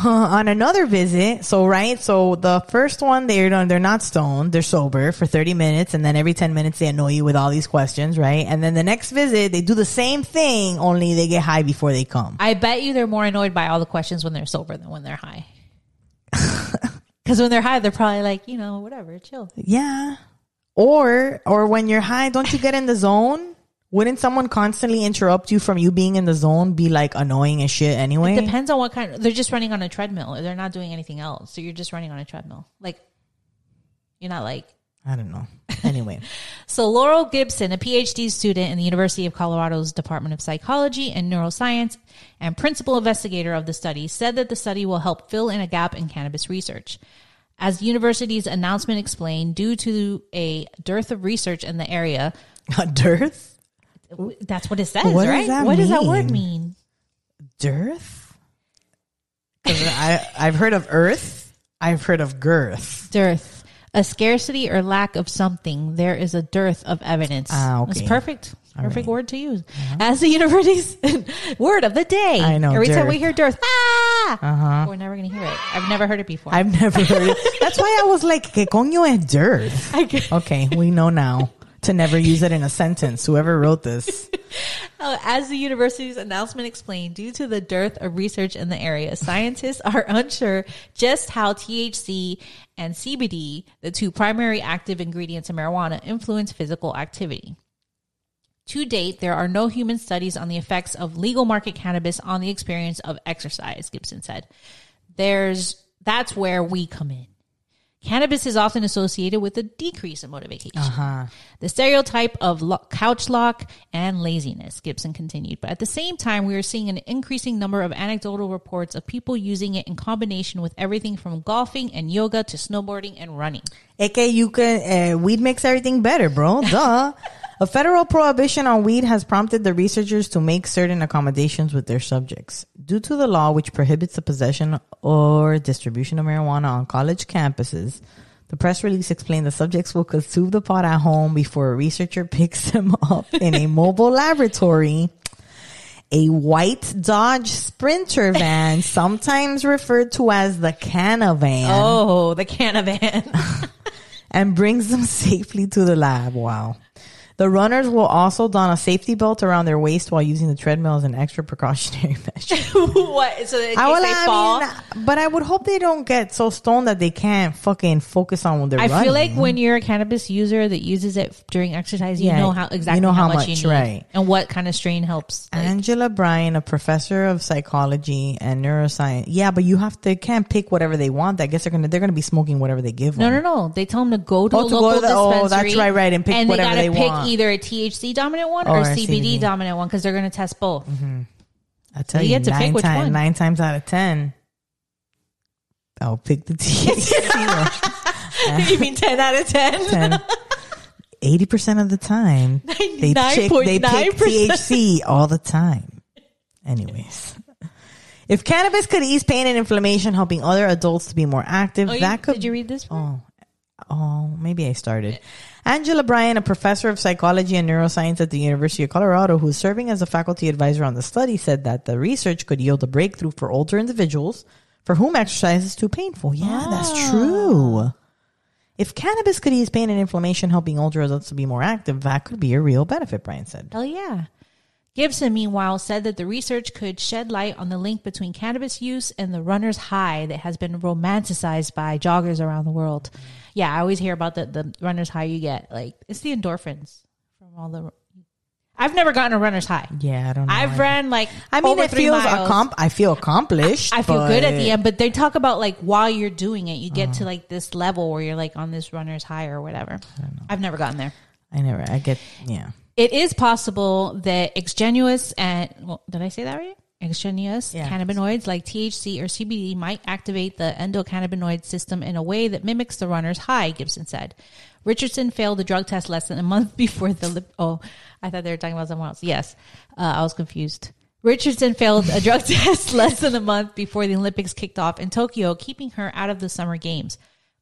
A: (laughs) on another visit, so right, so the first one they're not- they're not stoned, they're sober for thirty minutes, and then every ten minutes they annoy you with all these questions, right? And then the next visit they do the same thing, only they get high before they come.
B: I bet you they're more annoyed by all the questions when they're sober than when they're high. (laughs) Because when they're high, they're probably like, you know, whatever, chill.
A: Yeah, or or when you're high, don't you get in the zone? Wouldn't someone constantly interrupt you from you being in the zone be like annoying as shit anyway?
B: It depends on what kind. They're just running on a treadmill. They're not doing anything else. So you're just running on a treadmill. Like you're not like.
A: I don't know. Anyway, (laughs)
B: So Laurel Gibson, a PhD student in the University of Colorado's Department of Psychology and Neuroscience and principal investigator of the study, said that the study will help fill in a gap in cannabis research. As the university's announcement explained, due to a dearth of research in the area, (laughs)
A: a dearth,
B: that's what it says,
A: What
B: right?
A: that
B: what does that word
A: mean? Dearth? I I've heard of earth. I've heard of girth.
B: Dearth. A scarcity or lack of something. There is a dearth of evidence.
A: Ah, okay.
B: That's perfect. Perfect
A: right. Uh-huh.
B: word to use. As the university's (laughs) word of the day.
A: I know,
B: Every time we hear dearth, ah! Uh-huh. We're never going to hear it. I've never heard it before.
A: I've never heard it. (laughs) That's why I was like, ¿Qué coño es dearth? Okay, we know now (laughs) to never use it in a sentence. Whoever wrote this.
B: Uh, (laughs) As the university's announcement explained, due to the dearth of research in the area, scientists (laughs) are unsure just how THC and CBD, the two primary active ingredients in marijuana, influence physical activity. To date, there are no human studies on the effects of legal market cannabis on the experience of exercise, Gibson said. There's that's where we come in. Cannabis is often associated with a decrease in motivation. The stereotype of lo- couch lock and laziness, Gibson continued. But at the same time, we are seeing an increasing number of anecdotal reports of people using it in combination with everything from golfing and yoga to snowboarding and running.
A: Que you can, uh, weed makes everything better, bro. Duh. (laughs) A federal prohibition on weed has prompted the researchers to make certain accommodations with their subjects. Due to the law which prohibits the possession or distribution of marijuana on college campuses, the press release explained the subjects will consume the pot at home before a researcher (laughs) picks them up in a mobile laboratory. A white Dodge Sprinter van, (laughs) sometimes referred to as the CannaVan,
B: Oh, the CannaVan. (laughs)
A: and brings them safely to the lab. Wow. The runners will also don a safety belt around their waist while using the treadmill as an extra precautionary (laughs) measure.
B: what? So in
A: I,
B: case
A: will,
B: they
A: I
B: fall.
A: mean, but I would hope they don't get so stoned that they can't fucking focus on when they're
B: I
A: running.
B: feel like when you're a cannabis user that uses it during exercise, you
A: Yeah,
B: know how exactly you
A: know
B: how,
A: how
B: much,
A: much,
B: you need
A: right.
B: and what kind of strain helps. Like,
A: Angela Bryan, a professor of psychology and neuroscience. Yeah, but you have to they can't pick whatever they want. I guess they're gonna they're gonna be smoking whatever they give
B: no,
A: them.
B: no, no. No. They tell them to go to
A: Oh,
B: a
A: to go
B: local
A: to the- oh, that's right, right, and pick whatever
B: they
A: they
B: pick
A: want.
B: Either a THC dominant one
A: Or
B: or, CBD
A: CBD.
B: dominant one because they're going to test both. Mm-hmm.
A: I tell
B: you
A: you,
B: get to pick
A: nine,
B: which
A: times,
B: one.
A: nine times out of ten, I'll pick the THC. (laughs)
B: you mean ten out of ten?
A: Eighty percent of the time, (laughs) they pick, they pick THC all the time. Anyways, if cannabis could ease pain and inflammation, helping other adults to be more active,
B: Oh, you-
A: that could
B: did you read this? One?
A: Oh, oh, maybe I started. Angela Bryan, a professor of psychology and neuroscience at the University of Colorado, who's serving as a faculty advisor on the study, said that the research could yield a breakthrough for older individuals for whom exercise is too painful. Yeah, that's ah. true. If cannabis could ease pain and inflammation, helping older adults to be more active, that could be a real benefit, Bryan said.
B: Hell yeah. Gibson, meanwhile, said that the research could shed light on the link between cannabis use and the runner's high that has been romanticized by joggers around the world. Yeah, I always hear about the, the runner's high you get. Like, it's the endorphins from all the. I've never gotten a runner's high.
A: Yeah, I don't know.
B: I've ran like
A: I mean,
B: over
A: it
B: three
A: feels accom- I feel accomplished.
B: I feel good at the end, but they talk about like while you're doing it, you get
A: Uh-huh.
B: to like this level where you're like on this runner's high or whatever. I've never gotten there.
A: I never. I get. Yeah.
B: It is possible that extraneous and well, did I say that right? Extraneous
A: Yeah.
B: cannabinoids like THC or CBD might activate the endocannabinoid system in a way that mimics the runner's high. Gibson said. Richardson failed the drug test less than a month (laughs) before the. Lip- oh, I thought they were talking about someone else. Yes, uh, I was confused. Richardson failed a drug (laughs) test less than a month before the Olympics kicked off in Tokyo, keeping her out of the Summer Games.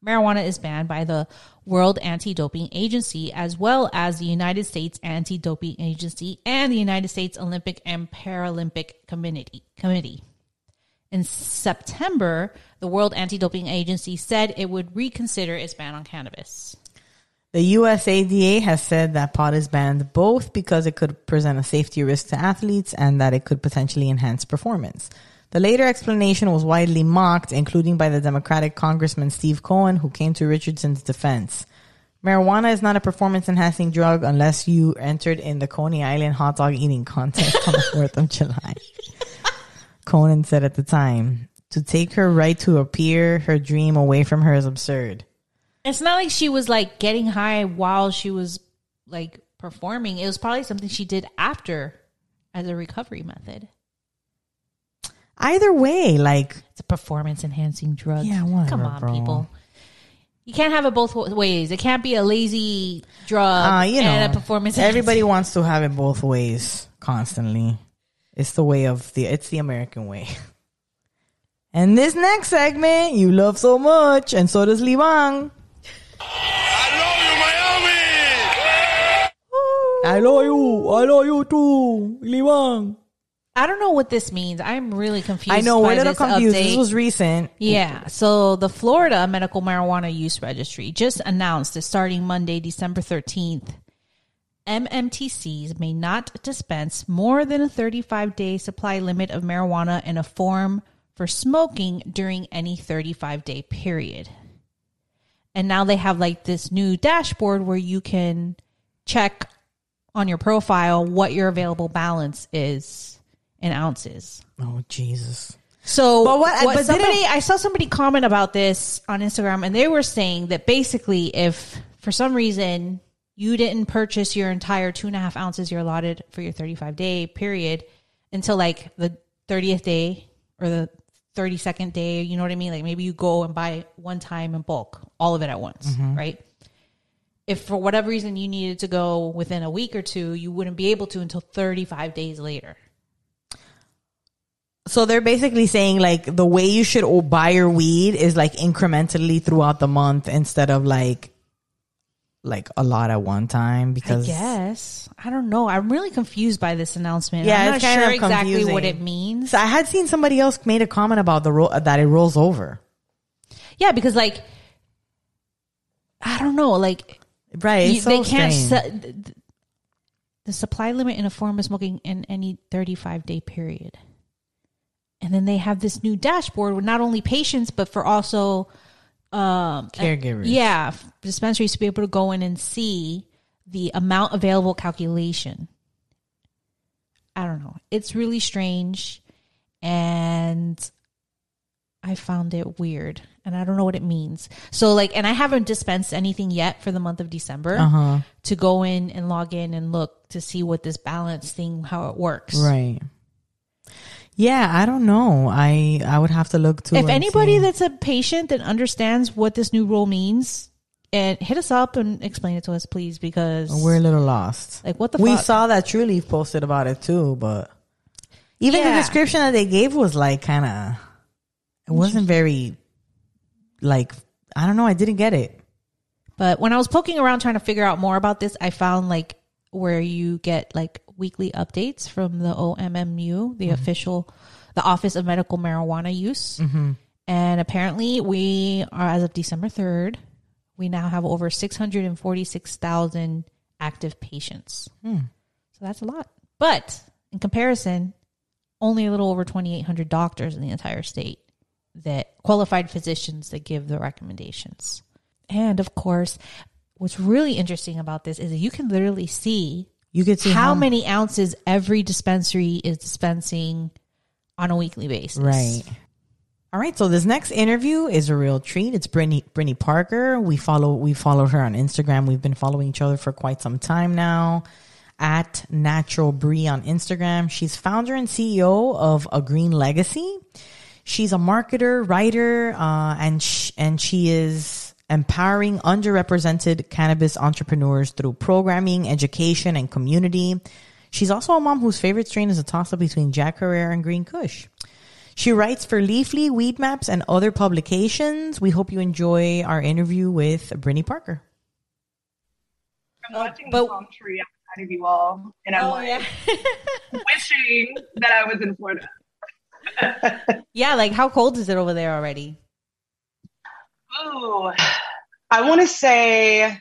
B: Marijuana is banned by the World Anti Doping Agency, as well as the United States Anti Doping Agency and the United States Olympic and Paralympic Committee. Committee. In September, the World Anti Doping Agency said it would reconsider its ban on cannabis.
A: The USADA has said that pot is banned both because it could present a safety risk to athletes and that it could potentially enhance performance. The later explanation was widely mocked, including by the Democratic Congressman Steve Cohen, who came to Richardson's defense. Marijuana is not a performance enhancing drug unless you entered in the Coney Island hot dog eating contest on the 4th of July. (laughs) Cohen said at the time, to take her right to appear, her dream away from her is absurd.
B: It's not like she was like getting high while she was like performing. It was probably something she did after as a recovery method.
A: Either way, like
B: It's a performance enhancing drug.
A: Yeah, whatever,
B: Come on,
A: bro.
B: people. You can't have it both ways. It can't be a lazy drug
A: Uh, you know,
B: and a performance.
A: Everybody wants to have it both ways constantly. It's the way of the. It's the American way. (laughs) And this next segment you love so much, and so does Liwang. I love you. Miami. I love you I love you too, Liwang.
B: I don't know what this means. I'm really confused.
A: I know we're a little confused.
B: update.
A: This was recent.
B: Yeah. So the Florida Medical Marijuana Use Registry just announced that starting Monday, December 13th, MMTCs may not dispense more than a 35 day supply limit of marijuana in a form for smoking during any 35 day period. And now they have like this new dashboard where you can check on your profile what your available balance is in ounces.
A: Oh Jesus.
B: So,
A: But what- but
B: somebody I saw somebody comment about this on Instagram, and they were saying that basically, if for some reason you didn't purchase your entire two and a half ounces you're allotted for your 35 day period until like the 30th day or the 32nd day, you know what I mean? Like maybe you go and buy one time in bulk, all of it at once,
A: Mm-hmm.
B: right? If for whatever reason you needed to go within a week or two, you wouldn't be able to until 35 days later.
A: So they're basically saying like the way you should buy your weed is like incrementally throughout the month instead of like like a lot at one time because I
B: guess. I don't know. I'm really confused by this announcement.
A: Yeah,
B: I'm not sure exactly what it means.
A: So I had seen somebody else made a comment about the ro- that it rolls over.
B: Yeah, because like I don't know, like
A: Right.
B: you-
A: so
B: they can't
A: strange.
B: se- th- th- the supply limit in a form of smoking in any 35 day period. And then they have this new dashboard with not only patients but for also um
A: Caregivers.
B: yeah, dispensaries to be able to go in and see the amount available calculation. I don't know. It's really strange and I found it weird and I don't know what it means. So like and I haven't dispensed anything yet for the month of December
A: Uh-huh.
B: to go in and log in and look to see what this balance thing how it works.
A: Right. Yeah, I don't know. I I would have to look too.
B: If anybody
A: see.
B: that's a patient that understands what this new rule means and hit us up and explain it to us please because
A: we're a little lost.
B: like what the
A: we
B: fuck?
A: saw that Trulieve posted about it too, but even
B: Yeah.
A: the description that they gave was like kind of it wasn't very like I don't know. I didn't get it.
B: But when I was poking around trying to figure out more about this, I found like where you get like weekly updates from the OMMU, the mm-hmm. official, the Office of Medical Marijuana Use. Mm-hmm. And apparently, we are, as of December 3rd, we now have over 646,000 active patients. Hmm. So that's a lot. But in comparison, only a little over 2,800 doctors in the entire state that qualified physicians that give the recommendations. And of course, what's really interesting about this is that you can literally see
A: You could see
B: how many ounces every dispensary is dispensing on a weekly basis.
A: Right. All right. So this next interview is a real treat. It's Brittany, Brittany Parker. We follow, we followed her on Instagram. We've been following each other for quite some time now at Natural Brie on Instagram. She's founder and CEO of A Green Legacy. She's a marketer, writer, uh, and, sh- and she is empowering underrepresented cannabis entrepreneurs through programming, education, and community. She's also a mom whose favorite strain is a toss up between Jack Herer and Green Kush. She writes for Leafly, Weedmaps, and other publications. We hope you enjoy our interview with Brittany Parker.
F: I'm oh, watching
B: but-
F: the palm tree outside of you all, and I'm
B: Oh,
F: like
B: yeah. (laughs)
F: wishing that I was in Florida. (laughs)
B: yeah, like how cold is it over there already?
F: Ooh, I want to say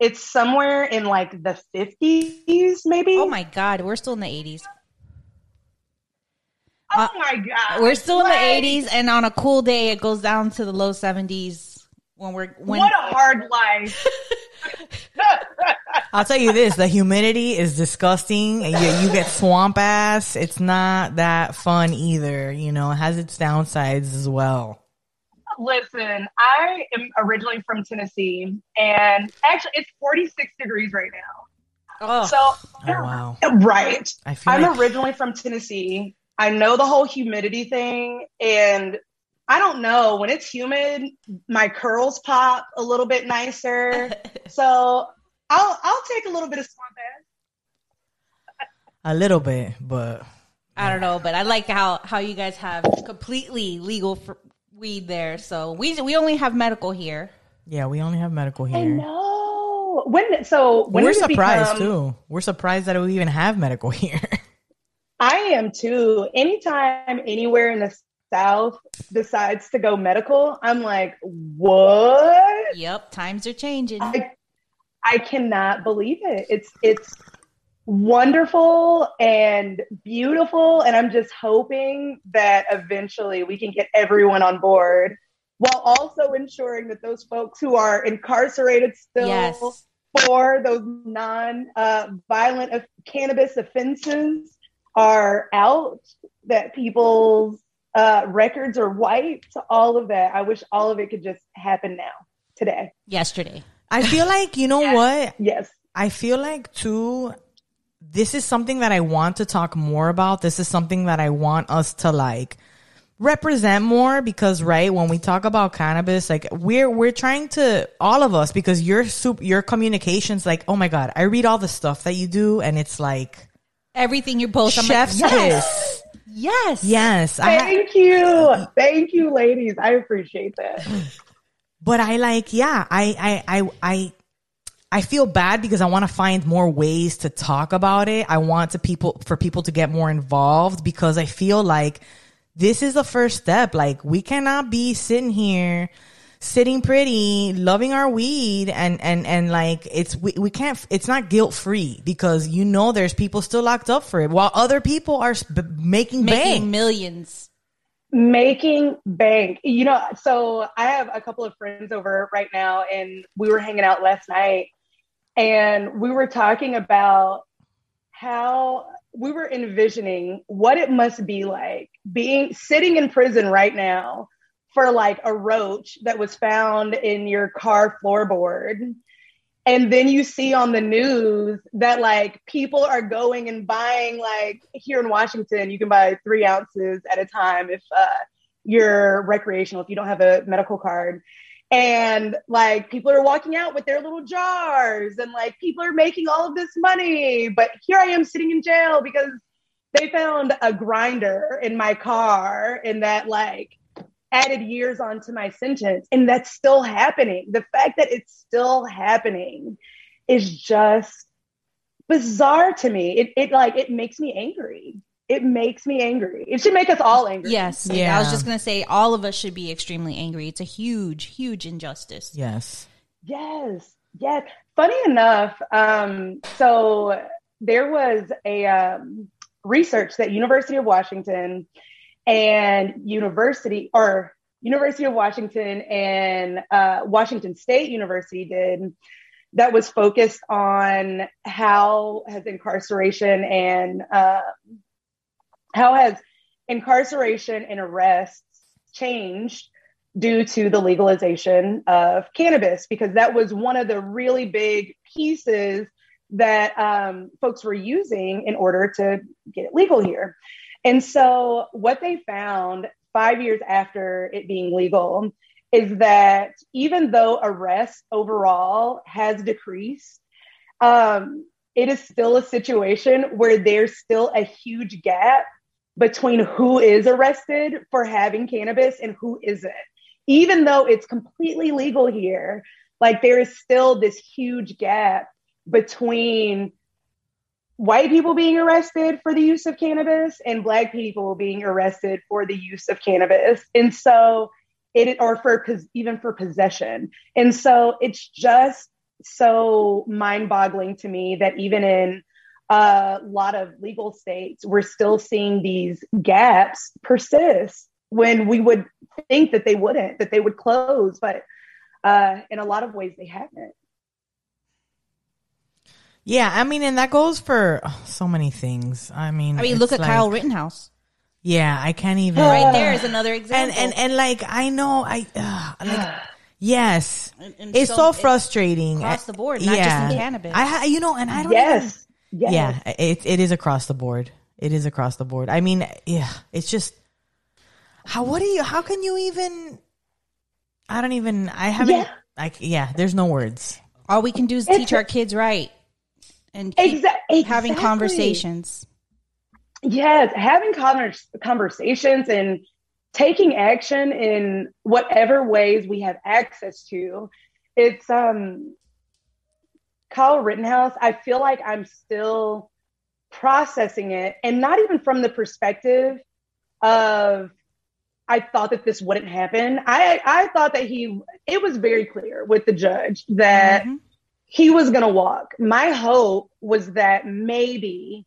F: it's somewhere in like the 50s, maybe.
B: Oh my God, we're still in the 80s.
F: Oh my god,
B: We're still in the 80s, and on a cool day, it goes down to the low 70s when we're when
F: What a hard life. (laughs) (laughs)
A: I'll tell you this: the humidity is disgusting. You, you get swamp ass. It's not that fun either. You know, it has its downsides as well.
F: Listen, I am originally from Tennessee, and actually, it's 46 degrees right now.
B: oh,
F: So,
A: Oh wow!
F: right.
A: I feel
F: I'm
A: like
F: originally from Tennessee. I know the whole humidity thing, and I don't know when it's humid, my curls pop a little bit nicer. (laughs) so I'll I'll take a little bit of swamp ass.
A: a little bit, but
B: I don't know, but I like how how you guys have completely legal for weed there. So we we only have medical here.
A: yeah, we only have medical here.
F: I know when so when
A: We're surprised
F: become-
A: too. We're surprised that we even have medical (laughs) here.
F: I am too. Anytime anywhere in the South decides to go medical, I'm like, what?
B: Yep, times are changing.
F: I, I cannot believe it. It's it's wonderful and beautiful, and I'm just hoping that eventually we can get everyone on board, while also ensuring that those folks who are incarcerated still
B: Yes.
F: for those non-violent of cannabis offenses are out. That people's uh, records are wiped. All of that. I wish all of it could just happen now, today.
B: Yesterday.
A: I feel like you know what
F: Yes.
A: I feel like too, this is something that I want to talk more about. This is something that I want us to like represent more because right when we talk about cannabis like we're we're trying to all of us because your soup your communications like oh my god i read all the stuff that you do and it's like
B: Everything you post, I'm
A: chef's
B: like, yes.
A: kiss
B: Yes.
A: Yes. I ha-
F: Thank you. Thank you, ladies. I appreciate that.
A: but I like, yeah, I, I, I, I, I feel bad because I want to find more ways to talk about it. I want to people, for people to get more involved because I feel like this is the first step. Like we cannot be sitting here sitting pretty, loving our weed and, and, and like it's, we, we can't, it's not guilt free because you know there's people still locked up for it while other people are sp- making,
B: Making
A: bank.
B: millions.
F: Making bank. You know, so I have a couple of friends over right now, and we were hanging out last night, and we were talking about how we were envisioning what it must be like being sitting in prison right now for like a roach that was found in your car floorboard. And then you see on the news that like people are going and buying like here in Washington, you can buy three ounces at a time if uh, you're recreational, if you don't have a medical card. And like people are walking out with their little jars and like people are making all of this money. But here I am sitting in jail because they found a grinder in my car and that like added years onto my sentence. And that's still happening. The fact that it's still happening is just bizarre to me. It, it like it makes me angry it makes me angry it should make us all angry
B: Yes.
A: Yeah.
B: I was just going to say all of us should be extremely angry. It's a huge, huge injustice.
A: Yes.
F: yes yes funny enough um so there was a um, research that university of washington and university or University of Washington and uh, Washington State University did that was focused on how has incarceration and uh, how has incarceration and arrests changed due to the legalization of cannabis because that was one of the really big pieces that um, folks were using in order to get it legal here. And so, what they found five years after it being legal is that even though arrests overall has decreased, um, it is still a situation where there's still a huge gap between who is arrested for having cannabis and who isn't. Even though it's completely legal here, like there is still this huge gap between white people being arrested for the use of cannabis and black people being arrested for the use of cannabis and so it or for even for possession and so it's just so mind-boggling to me that even in a lot of legal states we're still seeing these gaps persist when we would think that they wouldn't that they would close but uh, in a lot of ways they haven't
A: Yeah, I mean, and that goes for oh, so many things. I mean,
B: I mean, look at
A: like-
B: Kyle Rittenhouse.
A: Yeah, I can't even.
B: Right there is another example.
A: and and and like I know I uh, like (sighs) yes,
B: And- and
A: it's
B: so-
A: so frustrating
B: across the board, not just in cannabis.
A: I you know, and I don't
F: yes
A: even-
F: yes
A: yeah, it it is across the board. It is across the board. I mean, yeah, it's just how what do you how can you even I don't even I haven't
F: Yeah.
A: like yeah, there's no words.
B: All we can do is
F: It's-
B: teach our kids right and keep
F: Exa-
B: having conversations.
F: Yes, having convers- conversations and taking action in whatever ways we have access to. It's um Kyle Rittenhouse, I feel like I'm still processing it and not even from the perspective of I thought that this wouldn't happen. I I thought that he it was very clear with the judge that
B: Mhm.
F: he was going to walk. My hope was that maybe,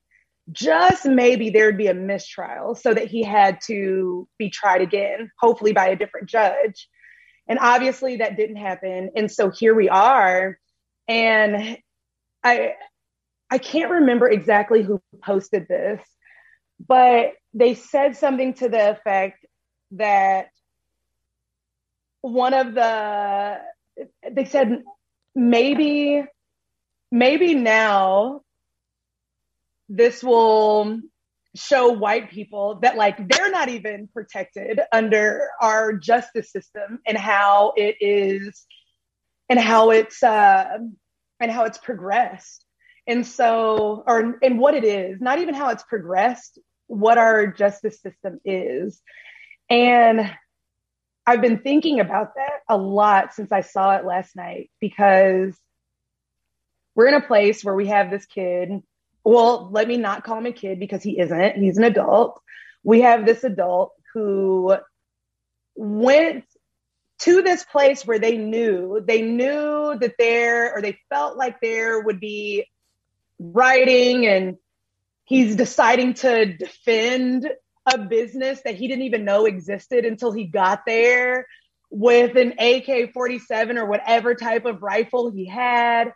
F: just maybe, there would be a mistrial so that he had to be tried again, hopefully by a different judge. And obviously that didn't happen. And so here we are. And I, I can't remember exactly who posted this, but they said something to the effect that one of the, they said maybe maybe now this will show white people that like they're not even protected under our justice system and how it is and how it's uh and how it's progressed and so or and what it is not even how it's progressed what our justice system is. And I've been thinking about that a lot since I saw it last night because we're in a place where we have this kid. Well, let me not call him a kid because he isn't, he's an adult. We have this adult who went to this place where they knew they knew that there or they felt like there would be writing and he's deciding to defend a business that he didn't even know existed until he got there with an AK-47 or whatever type of rifle he had.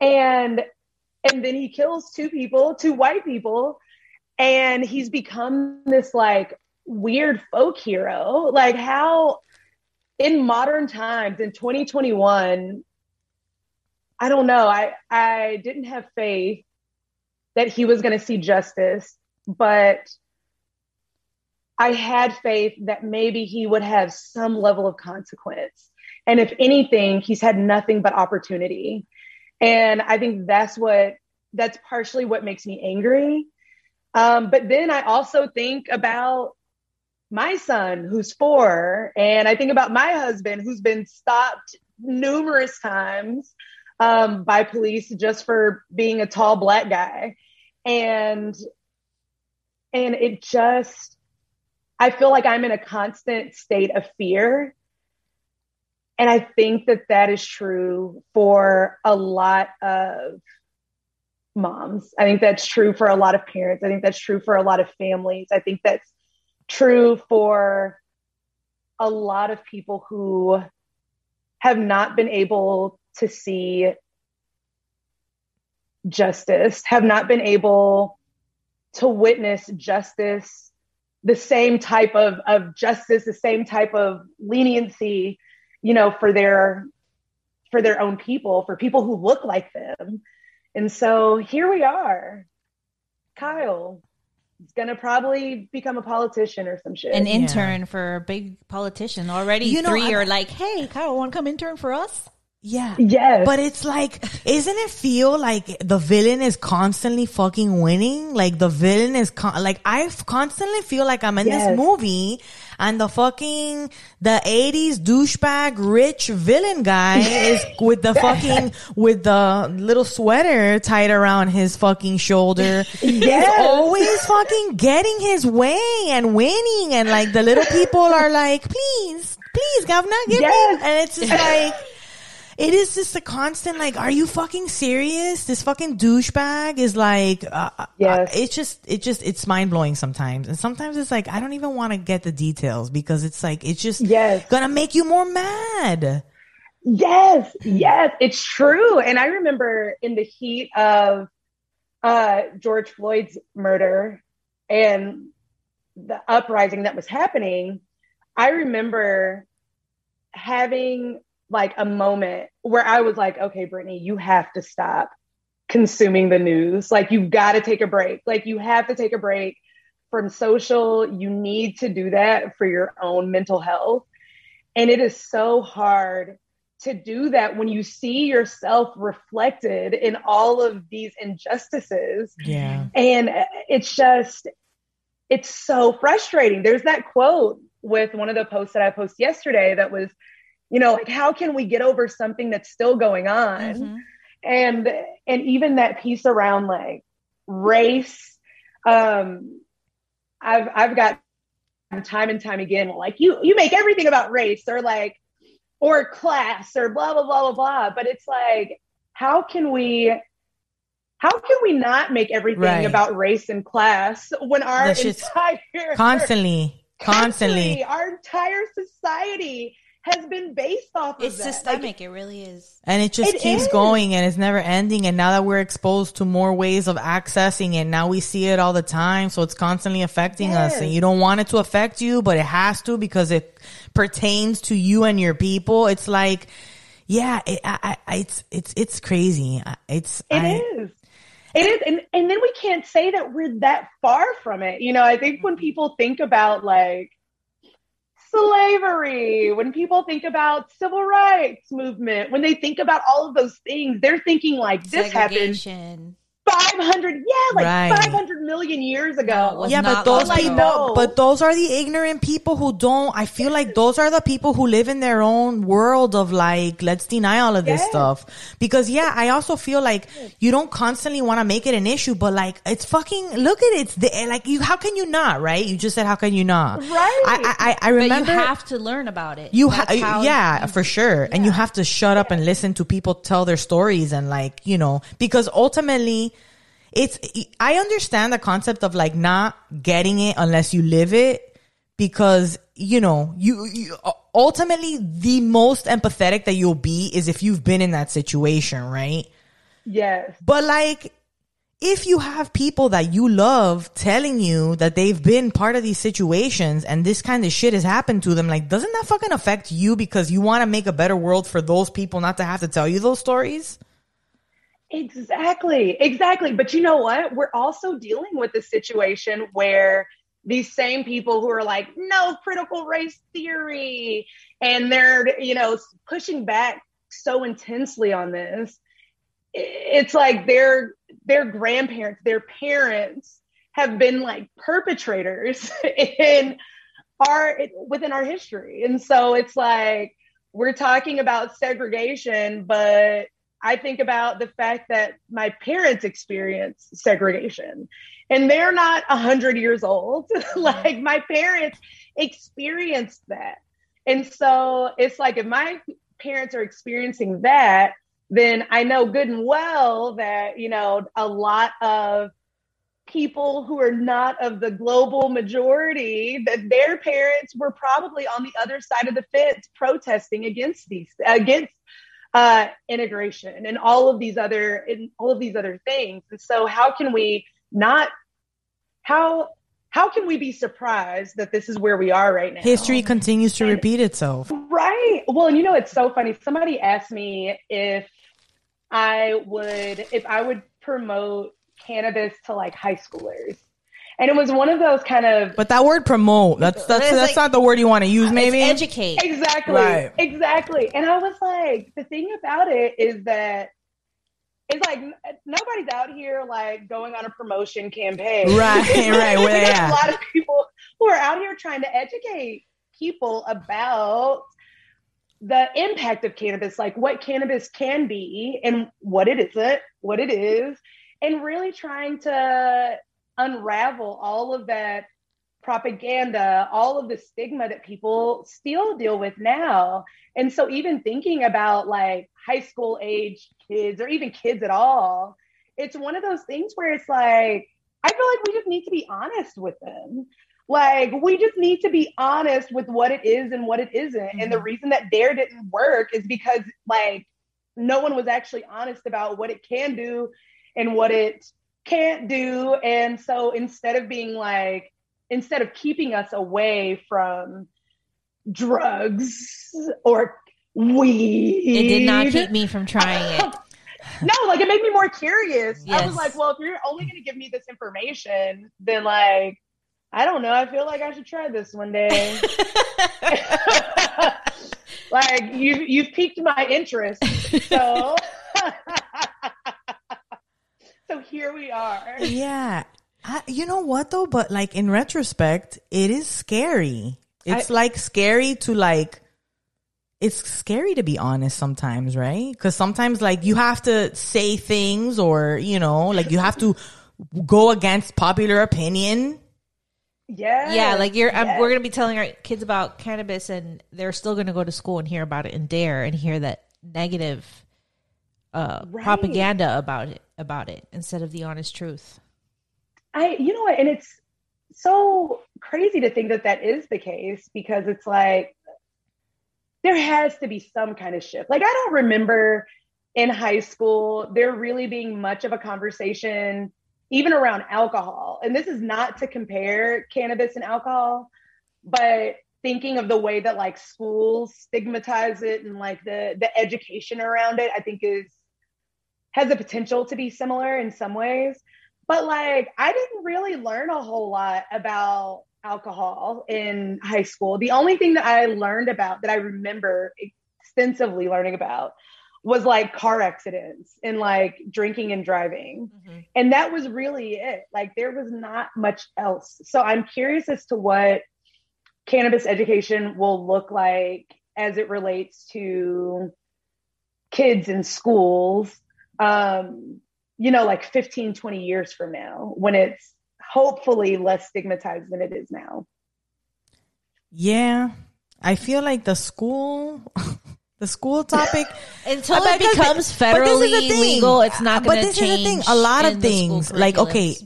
F: And and then he kills two people two white people and he's become this like weird folk hero. Like how in modern times in 2021 i don't know. I i didn't have faith that he was going to see justice but i had faith that maybe he would have some level of consequence. And if anything he's had nothing but opportunity. And i think that's what that's partially what makes me angry. Um, but then i also think about my son who's four and i think about my husband who's been stopped numerous times um, by police just for being a tall black guy. And and it just i feel like i'm in a constant state of fear. And i think that that is true for a lot of moms. I think that's true for a lot of parents. I think that's true for a lot of families. I think that's true for a lot of people who have not been able to see justice, have not been able to witness justice, the same type of, of justice, the same type of leniency, you know, for their for their own people, for people who look like them. And so here we are. Kyle, gonna probably become a politician or some shit.
B: An intern yeah. for a big politician already. You know, three I, are like, "Hey, Kyle, want to come intern for us?"
A: Yeah.
F: Yes.
A: But it's like, isn't it feel like the villain is constantly fucking winning? Like the villain is con- like, I constantly feel like I'm in yes. this movie and the fucking, the 80s douchebag rich villain guy is with the fucking, with the little sweater tied around his fucking shoulder. Yes. He's always fucking getting his way and winning. And like the little people are like, please, please, governor, give yes. me. And it's just like, it is just a constant like, are you fucking serious? This fucking douchebag is like, uh, uh yes. Uh, it's just, it just, it's mind blowing sometimes. And sometimes it's like, I don't even want to get the details because it's like, it's just yes. gonna make you more mad.
F: Yes, yes, it's true. And I remember in the heat of uh, George Floyd's murder and the uprising that was happening, I remember having like a moment where I was like, okay, Brittany, you have to stop consuming the news. Like, you've got to take a break. Like, you have to take a break from social. You need to do that for your own mental health. And it is so hard to do that when you see yourself reflected in all of these injustices.
A: Yeah.
F: And it's just, it's so frustrating. There's that quote with one of the posts that I posted yesterday that was, you know like how can we get over something that's still going on mm-hmm. and and even that piece around like race um i've i've got time and time again like you you make everything about race or like or class or blah blah blah blah blah but it's like how can we how can we not make everything right. about race and class when our entire
A: constantly constantly
F: our entire society has been based off
B: it's
F: of
B: It's systemic. Like, it really is.
A: And it just it keeps is. going and it's never ending. And now that we're exposed to more ways of accessing it, now we see it all the time. So it's constantly affecting yes. us and you don't want it to affect you, but it has to because it pertains to you and your people. It's like, yeah, it, I, I, it's, it's, it's crazy. It's,
F: it I, is. It is. And, and then we can't say that we're that far from it. You know, I think when people think about like, slavery, when people think about civil rights movement, when they think about all of those things, they're thinking like this happened 500 yeah like
A: Right.
F: 500 million years ago
B: was
A: yeah, but those
B: like
A: people,
F: that. No.
A: but those are the ignorant people who don't. I feel like those are the people who live in their own world of like, let's deny all of this
F: Yes.
A: stuff. Because yeah, I also feel like you don't constantly want to make it an issue, but like it's fucking. Look at it. It's the like you. How can you not? Right? You just said how can you not?
F: Right.
A: I I, I
B: But
A: remember
B: you have to learn about it.
A: you ha-
B: That's uh, how
A: yeah for sure and you have to shut up and listen to people tell their stories and like you know because ultimately it's i understand the concept of like not getting it unless you live it because you know you, you ultimately the most empathetic that you'll be is if you've been in that situation right
F: yes
A: but like, if you have people that you love telling you that they've been part of these situations and this kind of shit has happened to them, like, doesn't that fucking affect you because you want to make a better world for those people not to have to tell you those stories?
F: Exactly, exactly. But you know what? We're also dealing with a situation where these same people who are like, no critical race theory, and they're, you know, pushing back so intensely on this. It's like their their grandparents, their parents have been like perpetrators (laughs) in our within our history. And so it's like we're talking about segregation, but I think about the fact that my parents experienced segregation and they're not a hundred years old. (laughs) Mm-hmm. like my parents experienced that. And so it's like if my parents are experiencing that, then I know good and well that, you know, a lot of people who are not of the global majority that their parents were probably on the other side of the fence protesting against these against uh, integration and all of these other and all of these other things. And so, how can we not how how can we be surprised that this is where we are right now?
A: History continues to repeat itself.
F: Right. Well, and you know, it's so funny. Somebody asked me if I would if I would promote cannabis to like high schoolers. And it was one of those kind of
A: But that word promote, that's that's that's
B: like-
A: not the word you want to use, maybe.
B: It's educate.
F: Exactly.
A: Right.
F: Exactly. And I was like, the thing about it is that it's like nobody's out here like going on a promotion campaign.
A: Right, right, (laughs) where they
F: a lot of people who are out here trying to educate people about the impact of cannabis, like what cannabis can be and what it isn't, what it is, and really trying to unravel all of that propaganda, all of the stigma that people still deal with now. And so, even thinking about like high school age kids or even kids at all, it's one of those things where it's like, I feel like we just need to be honest with them. Like, we just need to be honest with what it is and what it isn't. And the mm-hmm. reason that DARE didn't work is because, like, no one was actually honest about what it can do and what it can't do. And so instead of being like, instead of keeping us away from drugs or weed,
B: It did not keep me from trying it. (laughs)
F: no, like it made me more curious. I was like, well, if you're only going to give me this information, then like, I don't know. I feel like I should try this one day. (laughs) (laughs) like you, you've piqued my interest. So, so here we are.
A: Yeah. I, you know what though? But like in retrospect, it is scary. It's like scary to like, it's scary to be honest sometimes, right? Cause sometimes like you have to say things or, you know, like you have to go against popular opinion.
F: Yeah.
B: Yeah, like you're. Um,
F: Yes.
B: we're gonna be telling our kids about cannabis, and they're still gonna go to school and hear about it and DARE and hear that negative uh,
F: Right.
B: propaganda about it about it instead of the honest truth.
F: I, you know what, and it's so crazy to think that that is the case because it's like there has to be some kind of shift. Like I don't remember in high school there really being much of a conversation even around alcohol. And this is not to compare cannabis and alcohol, but thinking of the way that like schools stigmatize it and like the the education around it, I think is has the potential to be similar in some ways. But like I didn't really learn a whole lot about alcohol in high school. The only thing that I learned about that I remember extensively learning about was like car accidents and like drinking and driving.
A: Mm-hmm.
F: And that was really it. Like there was not much else. So I'm curious as to what cannabis education will look like as it relates to kids in schools um you know like 15 20 years from now when it's hopefully less stigmatized than it is now
A: Yeah. I feel like the school (laughs) the school topic (laughs)
B: Until it becomes
A: they- but this is
B: federally
A: thing.
B: legal, it's not
A: But
B: going to
A: this
B: change.
A: is the thing. A lot of things, like okay,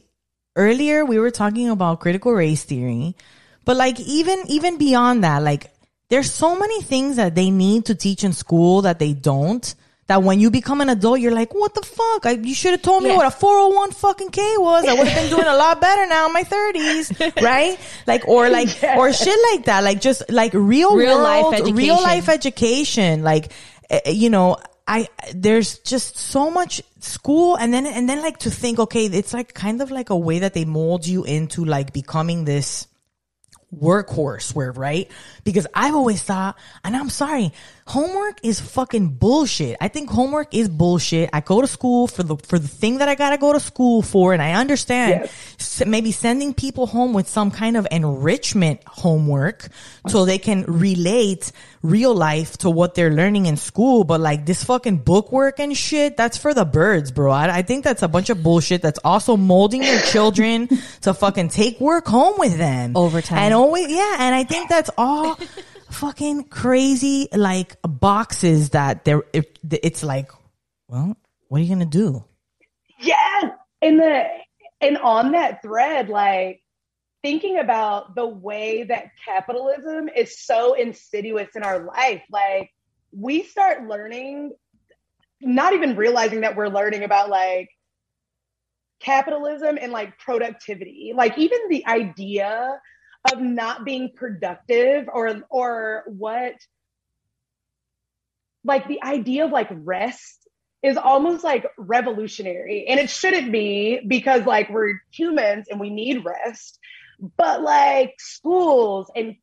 A: earlier we were talking about critical race theory, but like even even beyond that, like there's so many things that they need to teach in school that they don't. That when you become an adult, you're like, what the fuck? I, you should have told me
B: Yeah.
A: what a 401 fucking K was. I would have been doing a lot better now in my 30s, (laughs) right? Like, or like, or shit like that. Like, just like real,
B: Real life education.
A: real life education. Like, eh, you know, I, there's just so much school and then, and then like to think, okay, it's like kind of like a way that they mold you into like becoming this workhorse where, right? Because I've always thought, and I'm sorry, homework is fucking bullshit. I think homework is bullshit. I go to school for the, for the thing that I gotta go to school for. And I understand s- maybe sending people home with some kind of enrichment homework so they can relate real life to what they're learning in school. But like this fucking bookwork and shit, that's for the birds, bro. I, I think that's a bunch of bullshit that's also molding your (laughs) children to fucking take work home with them.
B: Overtime.
A: And always, yeah. And I think that's all (laughs) fucking crazy, like boxes that they're, if, it's like, well, what are you to do?
F: Yeah. And the and on that thread, like thinking about the way that capitalism is so insidious in our life, like we start learning, not even realizing that we're learning about like capitalism and like productivity. Like even the idea of not being productive or or what like the idea of like rest is almost like revolutionary. And it shouldn't be because like we're humans and we need rest. But like schools and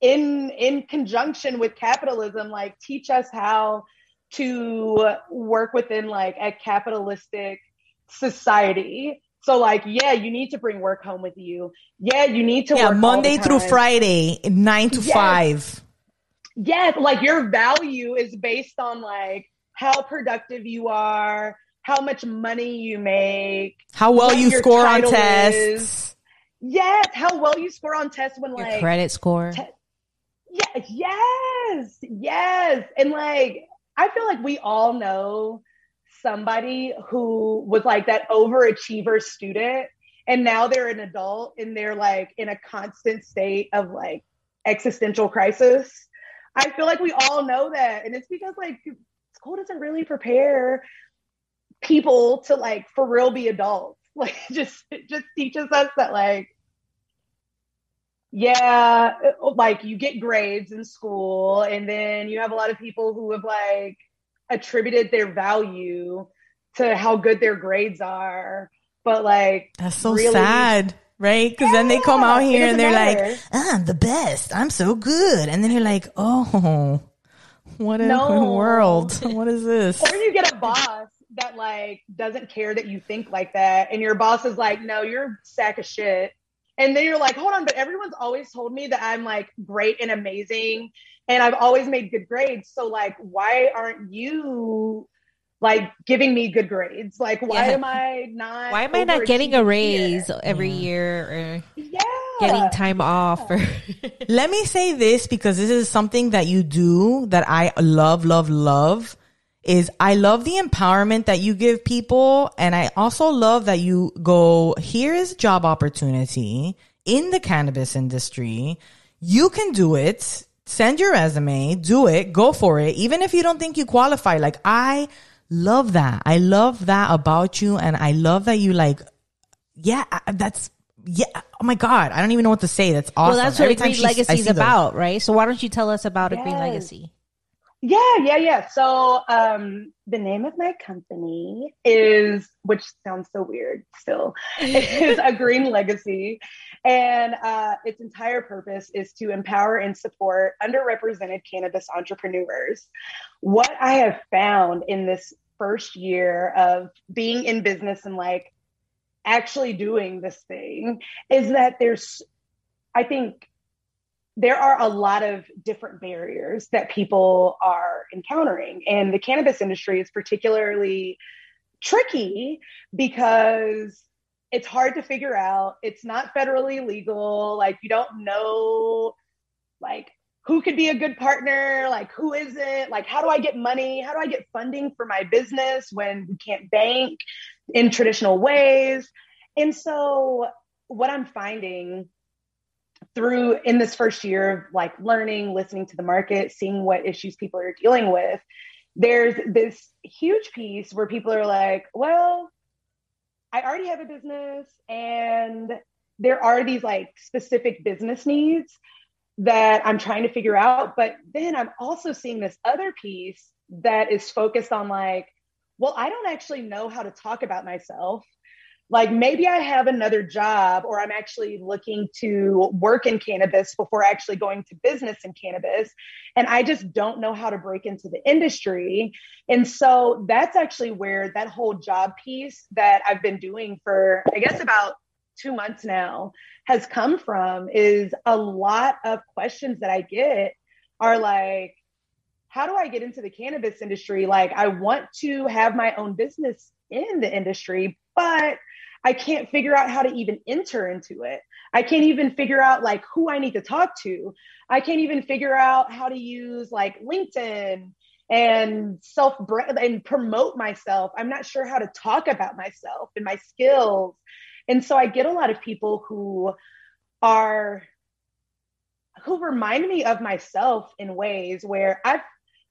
F: in in conjunction with capitalism like teach us how to work within like a capitalistic society so like yeah you need to bring work home with you yeah you need to
A: Yeah,
F: work
A: Monday through. Friday, nine to
F: Yes.
A: five.
F: yes, like your value is based on like how productive you are, how much money you make,
A: How well you score on tests.
F: is. yes, how well you score on tests when
B: Your
F: like
B: credit score.
F: te- yeah, yes, yes, and like I feel like we all know somebody who was like that overachiever student and now they're an adult and they're like in a constant state of like existential crisis. I feel like we all know that. And it's because like school doesn't really prepare people to like for real be adults. (laughs) Like just just teaches us that like yeah, like you get grades in school and then you have a lot of people who have like attributed their value to how good their grades are. But like
A: That's so
F: really-
A: sad, right? Because then they come out here and they're
F: matter.
A: like, "I'm the best. I'm so good," and then you're like, "Oh, what a
F: No.
A: world! What is this?"
F: or you get a boss that like doesn't care that you think like that and your boss is like no you're a sack of shit and then you're like hold on but everyone's always told me that i'm like great and amazing and i've always made good grades so like why aren't you like giving me good grades like why
B: Yeah.
F: am i not
B: Why am I not getting a raise
F: here?
B: every
A: Yeah.
B: year or
F: yeah
B: getting time off? Or (laughs)
A: Let me say this because this is something that you do that I love, love, love. Is I love the empowerment that you give people, and I also love that you go. Here is a job opportunity in the cannabis industry. You can do it. Send your resume, do it, go for it. Even if you don't think you qualify, like I love that. I love that about you, and I love that you like. Yeah, that's yeah. Oh my god, I don't even know what to say. That's awesome.
B: well, that's what
A: Every
B: a Green Legacy is
A: see those.
B: about, right? So why don't you tell us about a Green Legacy?
F: Yeah, yeah, yeah. So um the name of my company is which sounds so weird still. (laughs) is a green legacy. And uh, its entire purpose is to empower and support underrepresented cannabis entrepreneurs. What I have found in this first year of being in business and like actually doing this thing is that there's, I think, there are a lot of different barriers that people are encountering. And the cannabis industry is particularly tricky because it's hard to figure out. It's not federally legal. Like, you don't know, like, who could be a good partner? Like, who isn't? Like, how do I get money? How do I get funding for my business when we can't bank in traditional ways? And so, what I'm finding through in this first year of like learning, listening to the market, seeing what issues people are dealing with, there's this huge piece where people are like, well, I already have a business and there are these like specific business needs that I'm trying to figure out. But then I'm also seeing this other piece that is focused on like, well, I don't actually know how to talk about myself like maybe I have another job or I'm actually looking to work in cannabis before actually going to business in cannabis. And I just don't know how to break into the industry. And so that's actually where that whole job piece that I've been doing for, I guess, about two months now has come from is a lot of questions that I get are like, how do I get into the cannabis industry? Like, I want to have my own business in the industry, but I can't figure out how to even enter into it. I can't even figure out like who I need to talk to. I can't even figure out how to use like LinkedIn and self and promote myself. I'm not sure how to talk about myself and my skills. And so I get a lot of people who are who remind me of myself in ways where I've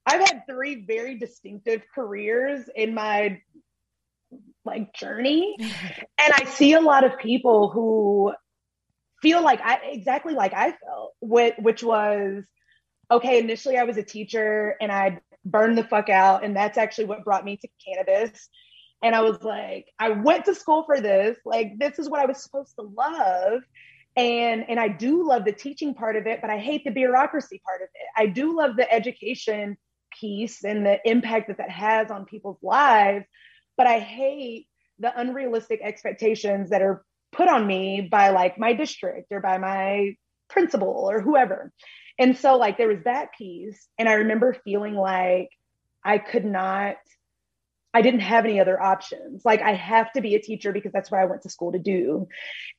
F: I've had three very distinctive careers in my like journey. (laughs) and I see a lot of people who feel like I exactly like I felt, which, which was okay. Initially, I was a teacher and I burned the fuck out, and that's actually what brought me to cannabis. And I was like, I went to school for this. Like, this is what I was supposed to love. And and I do love the teaching part of it, but I hate the bureaucracy part of it. I do love the education piece and the impact that that has on people's lives but I hate the unrealistic expectations that are put on me by like my district or by my principal or whoever. And so like there was that piece and I remember feeling like I could not I didn't have any other options. Like I have to be a teacher because that's what I went to school to do.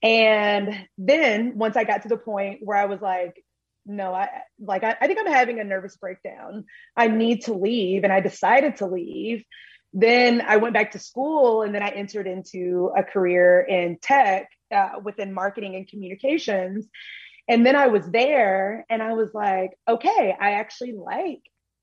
F: And then once I got to the point where I was like no, I like I, I think I'm having a nervous breakdown. I need to leave and I decided to leave then I went back to school and then I entered into a career in tech uh, within marketing and communications. And then I was there and I was like, okay, I actually like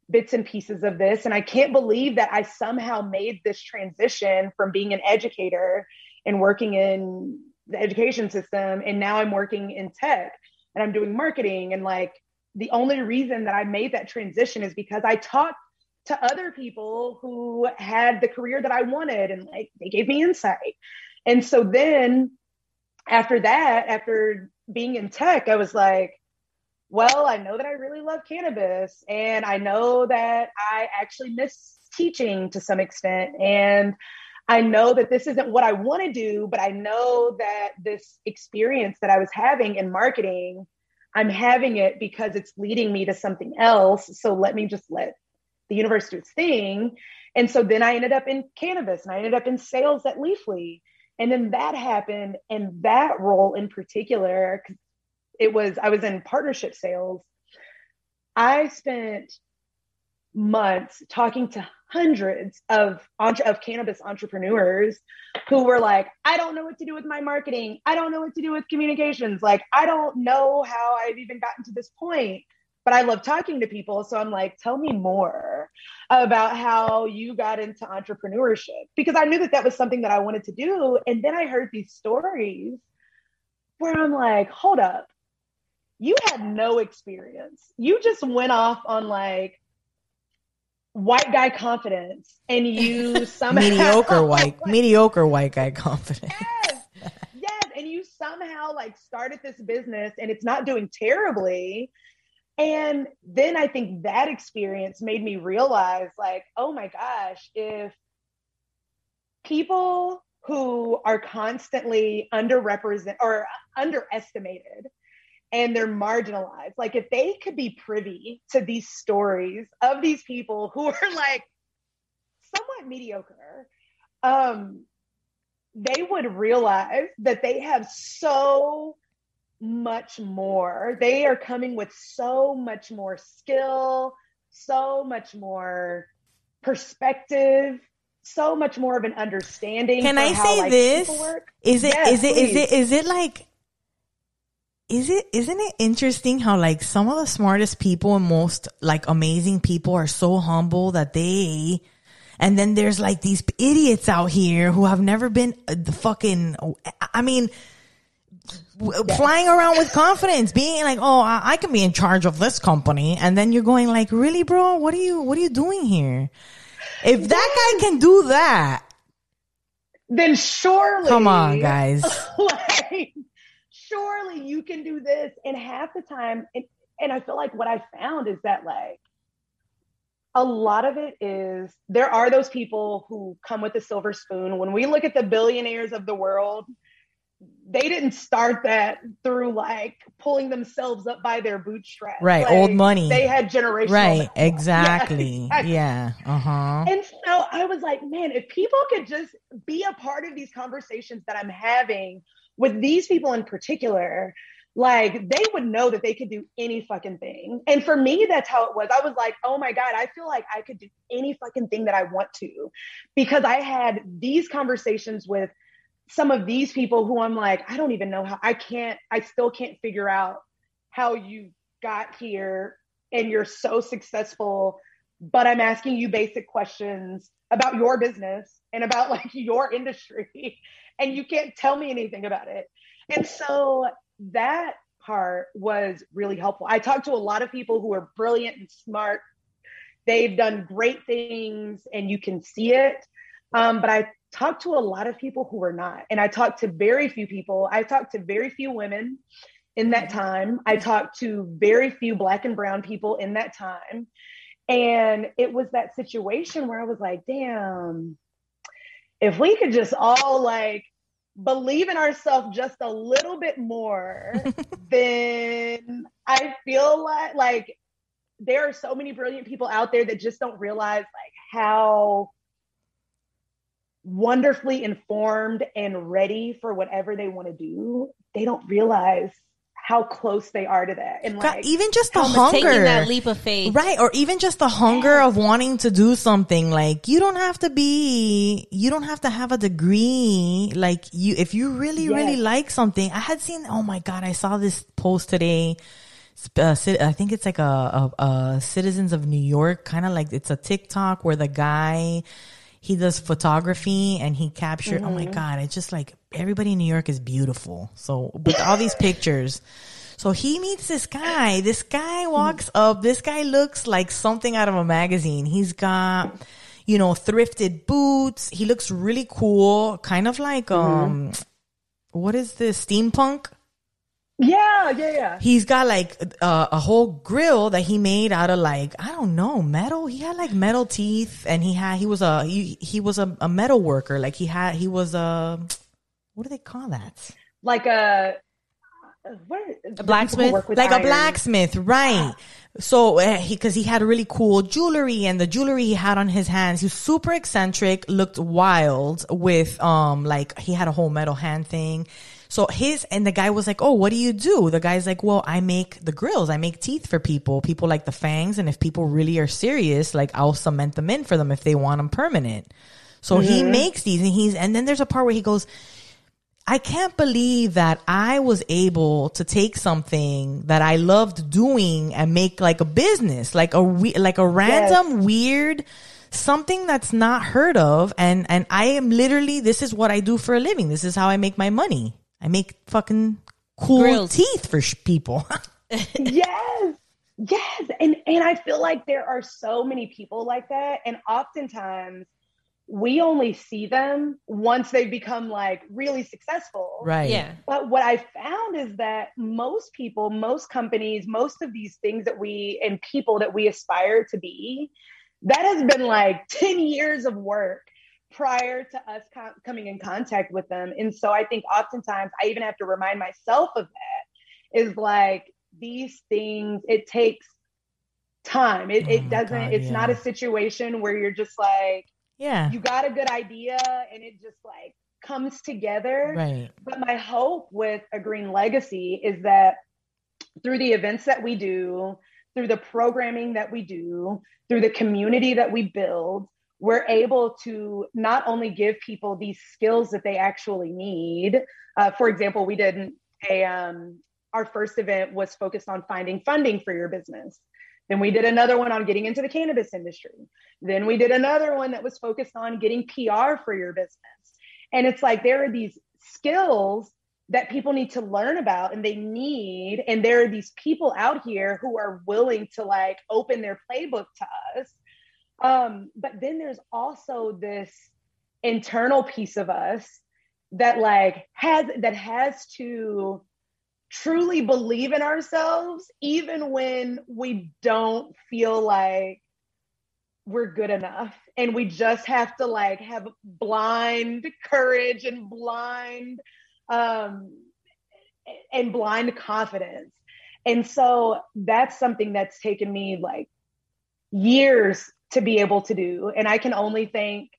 F: bits and pieces of this. And I can't believe that I somehow made this transition from being an educator and working in the education system. And now I'm working in tech and I'm doing marketing. And like the only reason that I made that transition is because I taught to other people who had the career that I wanted and like they gave me insight. And so then after that, after being in tech, I was like, well, I know that I really love cannabis and I know that I actually miss teaching to some extent. And I know that this isn't what I want to do, but I know that this experience that I was having in marketing, I'm having it because it's leading me to something else. So let me just let the its thing. And so then I ended up in cannabis and I ended up in sales at Leafly. And then that happened. And that role in particular, it was, I was in partnership sales. I spent months talking to hundreds of of cannabis entrepreneurs who were like i don't know what to do with my marketing i don't know what to do with communications like i don't know how i've even gotten to this point but I love talking to people. So I'm like, tell me more about how you got into entrepreneurship because I knew that that was something that I wanted to do. And then I heard these stories where I'm like, hold up, you had no experience. You just went off on like white guy confidence and you (laughs) somehow
A: mediocre (laughs) white mediocre white guy confidence
F: yes, yes and you somehow somehow like started this business and it's not doing terribly. And then I think that experience made me realize like, oh my gosh, if people who are constantly underrepresented or underestimated and they're marginalized. Like if they could be privy to these stories of these people who are like somewhat mediocre, um, they would realize that they have so much more. They are coming with so much more skill, so much more perspective, so much more of an understanding.
A: Can I
F: how,
A: say
F: like,
A: this? Is it?
F: Yes,
A: is it? Is it? Is it like? Is it? Isn't it interesting how like some of the smartest people and most like amazing people are so humble that they. And then there's like these idiots out here who have never been uh, the fucking. I mean, w- flying around with confidence, being like, "Oh, I, I can be in charge of this company," and then you're going like, "Really, bro? What are you? What are you doing here?" If that guy can do that,
F: then surely
A: come on, guys. (laughs)
F: like surely you can do this and half the time and, and i feel like what i found is that like a lot of it is there are those people who come with a silver spoon when we look at the billionaires of the world they didn't start that through like pulling themselves up by their bootstraps
A: Right,
F: Like,
A: old money.
F: they had generational
A: Right, (laughs) exactly.
F: Yeah, exactly.
A: Yeah, uh huh.
F: And so I was like, man, if people could just be a part of these conversations that I'm having with these people in particular, like they would know that they could do any fucking thing. And for me, that's how it was. I was like, oh my God, I feel like I could do any fucking thing that I want to because I had these conversations with some of these people who I'm like, I don't even know how I can't, I still can't figure out how you got here and you're so successful but I'm asking you basic questions about your business and about (laughs) like your industry, (laughs) and you can't tell me anything about it. And so that part was really helpful. I talked to a lot of people who are brilliant and smart. They've done great things, and you can see it. Um, but I talked to a lot of people who are not, and I talked to very few people. I talked to very few women in that mm-hmm. time. I talked to very few Black and Brown people in that time. And it was that situation where I was like, damn, if we could just all like believe in ourselves just a little bit more, (laughs) then I feel like like there are so many brilliant people out there that just don't realize like how wonderfully informed and ready for whatever they want to do. They don't realize how close they are to that. And
A: God,
F: like
A: even just the
B: Taking
A: hunger,
B: that leap of faith.
A: right? Or even just the hunger of wanting to do something. Like you don't have to be, you don't have to have a degree. Like you, if you really, really like something, I had seen. Oh my god, I saw this post today. Uh, I think it's like a, a, a Citizens of New York, kind of like it's a TikTok where the guy he does photography and he captured. Oh my mm-hmm. god, it's just like everybody in New York is beautiful. So with all these (laughs) pictures. So he meets this guy. This guy walks mm-hmm. up. This guy looks like something out of a magazine. He's got, you know, thrifted boots. He looks really cool. Kind of like, mm-hmm. um, what is this? Steampunk?
F: Yeah, yeah, yeah.
A: He's got like uh, a whole grill that he made out of like I don't know metal. He had like metal teeth, and he had he was a he, he was a, a metal worker. Like he had he was a what do they call that?
F: like a what a
B: blacksmith?
A: like a blacksmith, right? So uh, he because he had really cool jewelry, and the jewelry he had on his hands, he was super eccentric, looked wild with um like he had a whole metal hand thing. So his and the guy was like, "Oh, what do you do?" The guy's like, "Well, I make the grills. I make teeth for people. People like the fangs, and if people really are serious, like I'll cement them in for them if they want them permanent." So he mm-hmm. makes these, and he's and then there's a part where he goes, I can't believe that I was able to take something that I loved doing and make like a business, like a we- like a random weird something that's not heard of and and I am literally this is what I do for a living. This is how I make my money. I make fucking cool
B: Grills.
A: teeth for sh- people. (laughs)
F: yes yes and and i feel like there are so many people like that and oftentimes we only see them once they become like really successful.
A: Right.
B: Yeah.
F: But what I found is that most people, most companies, most of these things that we and people that we aspire to be, that has been like 10 years of work prior to us co- coming in contact with them. And so I think oftentimes I even have to remind myself of that is like these things, it takes time. It,
A: Oh
F: it doesn't,
A: God,
F: it's
A: yeah.
F: not a situation where you're just like,
A: Yeah.
F: you got a good idea and it just like comes together.
A: Right.
F: But my hope with a green legacy is that through the events that we do, through the programming that we do, through the community that we build, we're able to not only give people these skills that they actually need. Uh, for example, we did a um, our first event was focused on finding funding for your business. Then we did another one on getting into the cannabis industry. Then we did another one that was focused on getting PR for your business. And it's like there are these skills that people need to learn about and they need and there are these people out here who are willing to like open their playbook to us um but then there's also this internal piece of us that like has that has to truly believe in ourselves even when we don't feel like we're good enough. And we just have to like have blind courage and blind um and blind confidence. And so that's something that's taken me like years to be able to do. And i can only thank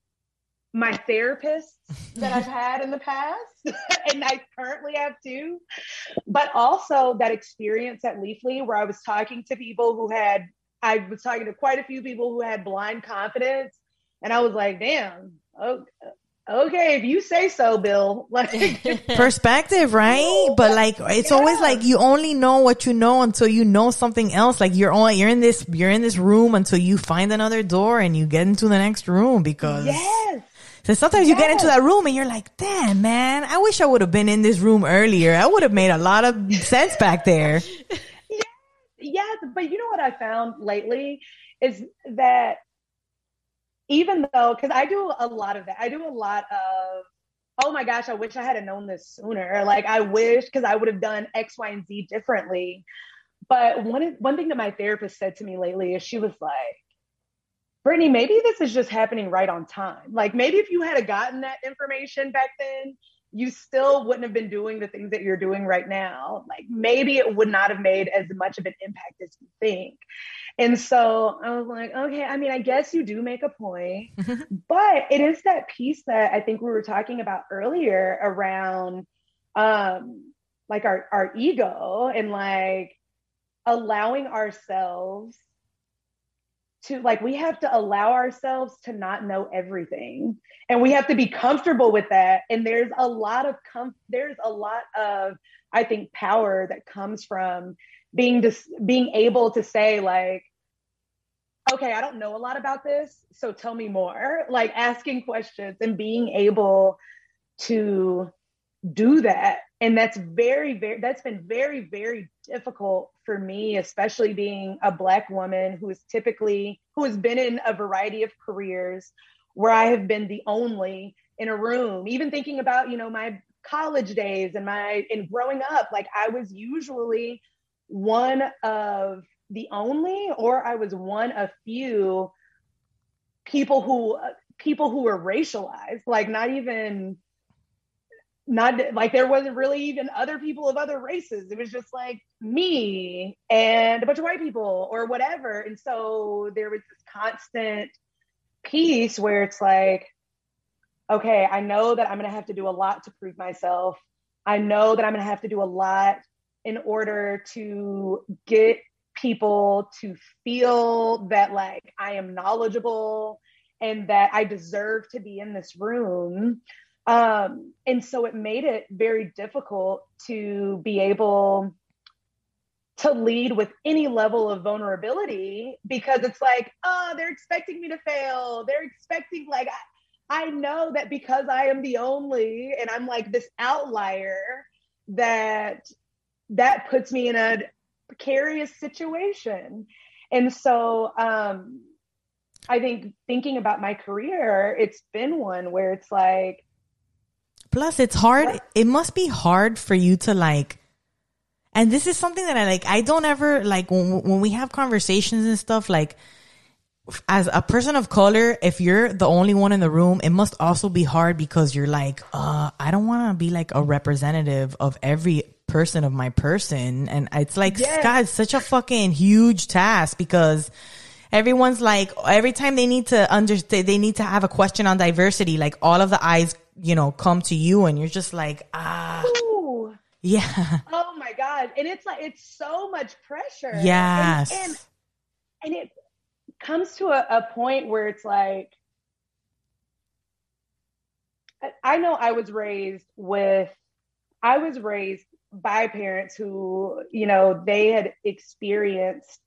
F: my therapists that i've had in the past (laughs) and i currently have two, but also that experience at leafly where i was talking to people who had i was talking to quite a few people who had blind confidence and i was like damn oh, okay if you say so bill (laughs) like (laughs)
A: Perspective, right? But like, it's always like you only know what you know until you know something else. Like you're on, you're in this, you're in this room until you find another door and you get into the next room because
F: yes
A: so sometimes you get into that room and you're like, damn, man, I wish I would have been in this room earlier. I would have made a lot of sense back there. (laughs)
F: yes but you know what i found lately is that even though because i do a lot of that. I do a lot of oh my gosh i wish i had known this sooner. Like i wish because i would have done x y and z differently. But one one thing that my therapist said to me lately is she was like brittany maybe this is just happening right on time. Like maybe if you had gotten that information back then you still wouldn't have been doing the things that you're doing right now. Like maybe it would not have made as much of an impact as you think. And so I was like, okay, I mean, I guess you do make a point, (laughs) but it is that piece that I think we were talking about earlier around um like our our ego and like allowing ourselves to like we have to allow ourselves to not know everything and we have to be comfortable with that and there's a lot of com- there's a lot of i think power that comes from being just being able to say like okay i don't know a lot about this so tell me more. Like asking questions and being able to do that and that's very very that's been very very difficult for me especially being a black woman who is typically who has been in a variety of careers where i have been the only in a room even thinking about you know my college days and my and growing up like i was usually one of the only or i was one of few people who uh, people who were racialized like not even not like there wasn't really even other people of other races. It was just like me and a bunch of white people or whatever. And so there was this constant piece where it's like, okay, I know that I'm going to have to do a lot to prove myself. I know that I'm going to have to do a lot in order to get people to feel that like I am knowledgeable and that I deserve to be in this room. Um, and so it made it very difficult to be able to lead with any level of vulnerability because it's like, oh, they're expecting me to fail. They're expecting, like, I, I know that because I am the only and I'm like this outlier, that that puts me in a precarious situation. And so, um, I think thinking about my career, it's been one where it's like,
A: Plus, it's hard. It must be hard for you to like. And this is something that I like. I don't ever like when when we have conversations and stuff. Like, as a person of color, if you're the only one in the room, it must also be hard because you're like, uh, I don't want to be like a representative of every person of my person, and it's like,
F: Yes.
A: God, it's such a fucking huge task because everyone's like every time they need to understand they need to have a question on diversity like all of the eyes you know come to you and you're just like ah
F: ooh,
A: yeah
F: oh my God. And it's like, it's so much pressure.
A: Yes
F: And, and, it comes to a, a point where it's like, I know I was raised with, I was raised by parents who, you know, they had experienced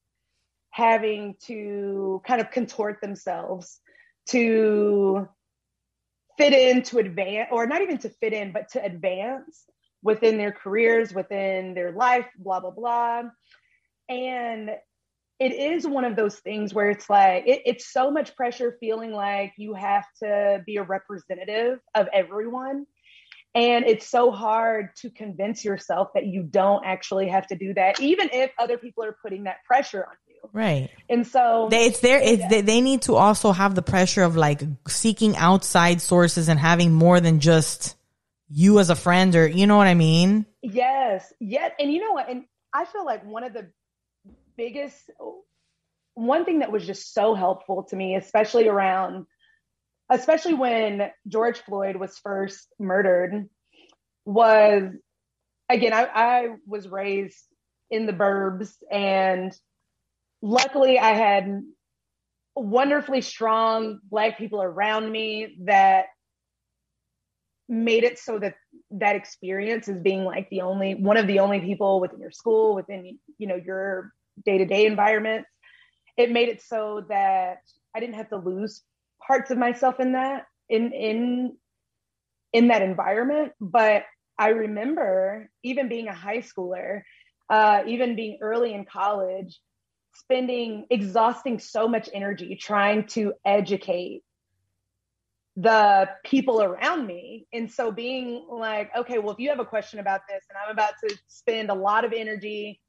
F: having to kind of contort themselves to fit in, to advance, or not even to fit in, but to advance within their careers, within their life, blah, blah, blah. And it is one of those things where it's like, it, it's so much pressure feeling like you have to be a representative of everyone. And it's so hard to convince yourself that you don't actually have to do that, even if other people are putting that pressure on you.
A: Right
F: And so
A: they, it's there it's they, they need to also have the pressure of like seeking outside sources and having more than just you as a friend or you know what i mean
F: Yes, yes. And you know what? And I feel like one of the biggest, one thing that was just so helpful to me, especially around, especially when George Floyd was first murdered, was again, I, I was raised in the burbs and luckily I had wonderfully strong black people around me that made it so that that experience as being like the only one of the only people within your school within you know your day-to-day environment. It made it so that i didn't have to lose parts of myself in that in in in that environment. But i remember even being a high schooler uh, even being early in college spending exhausting so much energy trying to educate the people around me. And so being like, okay, well, if you have a question about this and I'm about to spend a lot of energy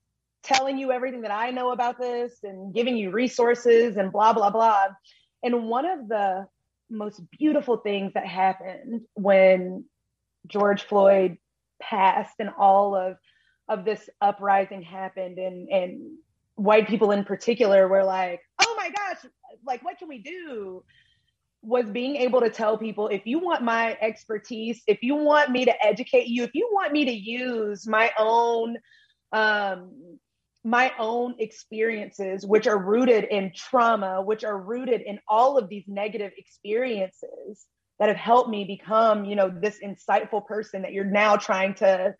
F: telling you everything that I know about this and giving you resources and blah, blah, blah. And one of the most beautiful things that happened when George Floyd passed and all of of this uprising happened and and white people in particular were like, oh my gosh, like what can we do? was being able to tell people if you want my expertise, if you want me to educate you, if you want me to use my own um my own experiences which are rooted in trauma, which are rooted in all of these negative experiences that have helped me become, you know, this insightful person that you're now trying to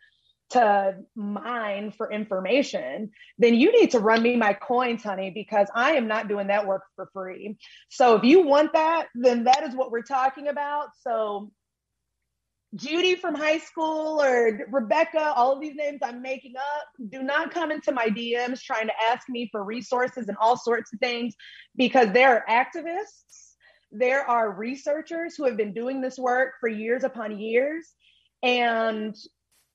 F: to mine for information, then you need to run me my coins, honey, because I am not doing that work for free. So if you want that, then that is what we're talking about. So Judy from high school or Rebecca, all of these names I'm making up, do not come into my DMs trying to ask me for resources and all sorts of things because there are activists, there are researchers who have been doing this work for years upon years, and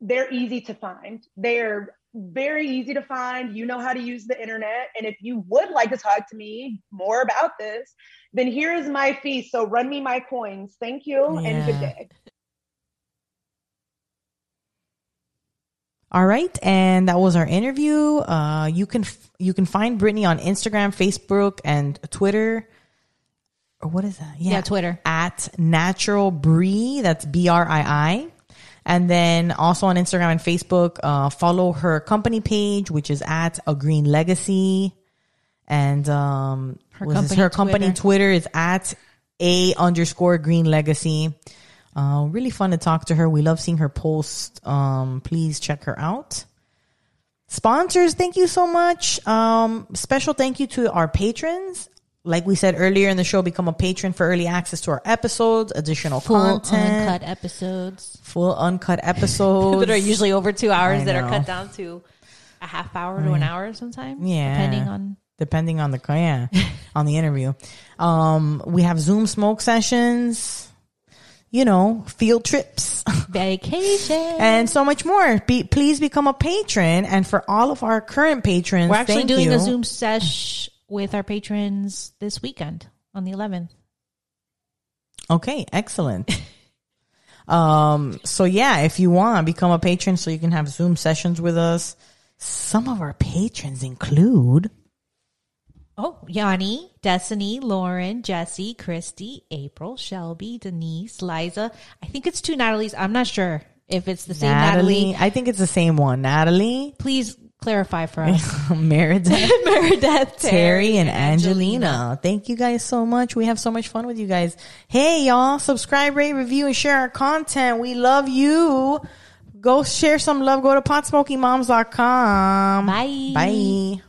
F: they're easy to find. They're very easy to find. You know how to use the internet. And if you would like to talk to me more about this, then here is my fee. So run me my coins. Thank you and good day.
A: All right, and that was our interview. Uh, you can f- you can find Brittany on Instagram, Facebook, and Twitter. Or what is that?
B: Yeah, Twitter.
A: at Natural Brie. That's B R I I. And then also on Instagram and Facebook, uh, follow her company page, which is at A Green Legacy. And um,
B: Her company
A: her company
B: Twitter.
A: Twitter is at A underscore Green Legacy. Uh, really fun to talk to her. We love seeing her post. Um, please check her out. Sponsors, thank you so much. Um, special thank you to our patrons. Like we said earlier in the show, become a patron for early access to our episodes, additional
B: Full
A: content,
B: uncut episodes
A: full uncut (laughs) episodes
B: that are usually over two hours
A: I
B: that are cut down to a half hour to an hour sometimes.
A: Yeah.
B: Depending on
A: depending on the yeah. (laughs) on the interview. Um, we have Zoom smoke sessions, you know, field trips. (laughs)
B: Vacation.
A: and so much more. Be, please become a patron. And for all of our current patrons,
B: We're actually doing
A: you.
B: a Zoom sesh with our patrons this weekend on the 11th.
A: Okay, excellent. (laughs) um, so yeah, if you want, become a patron so you can have Zoom sessions with us. Some of our patrons include
B: Oh, Yanni, Destiny, Lauren, Jesse, Christy, April, Shelby, Denise, Liza. I think it's two Natalie's. I'm not sure if it's the same
A: Natalie.
B: Natalie.
A: I think it's the same one. Natalie,
B: Please clarify for us. (laughs)
A: Meredith, (laughs)
B: Meredith,
A: Terry, and Angelina. Thank you guys so much. We have so much fun with you guys. Hey, y'all, subscribe, rate, review, and share our content. We love you. Go share some love. Go to potsmokymoms.com.
B: Bye.
A: Bye.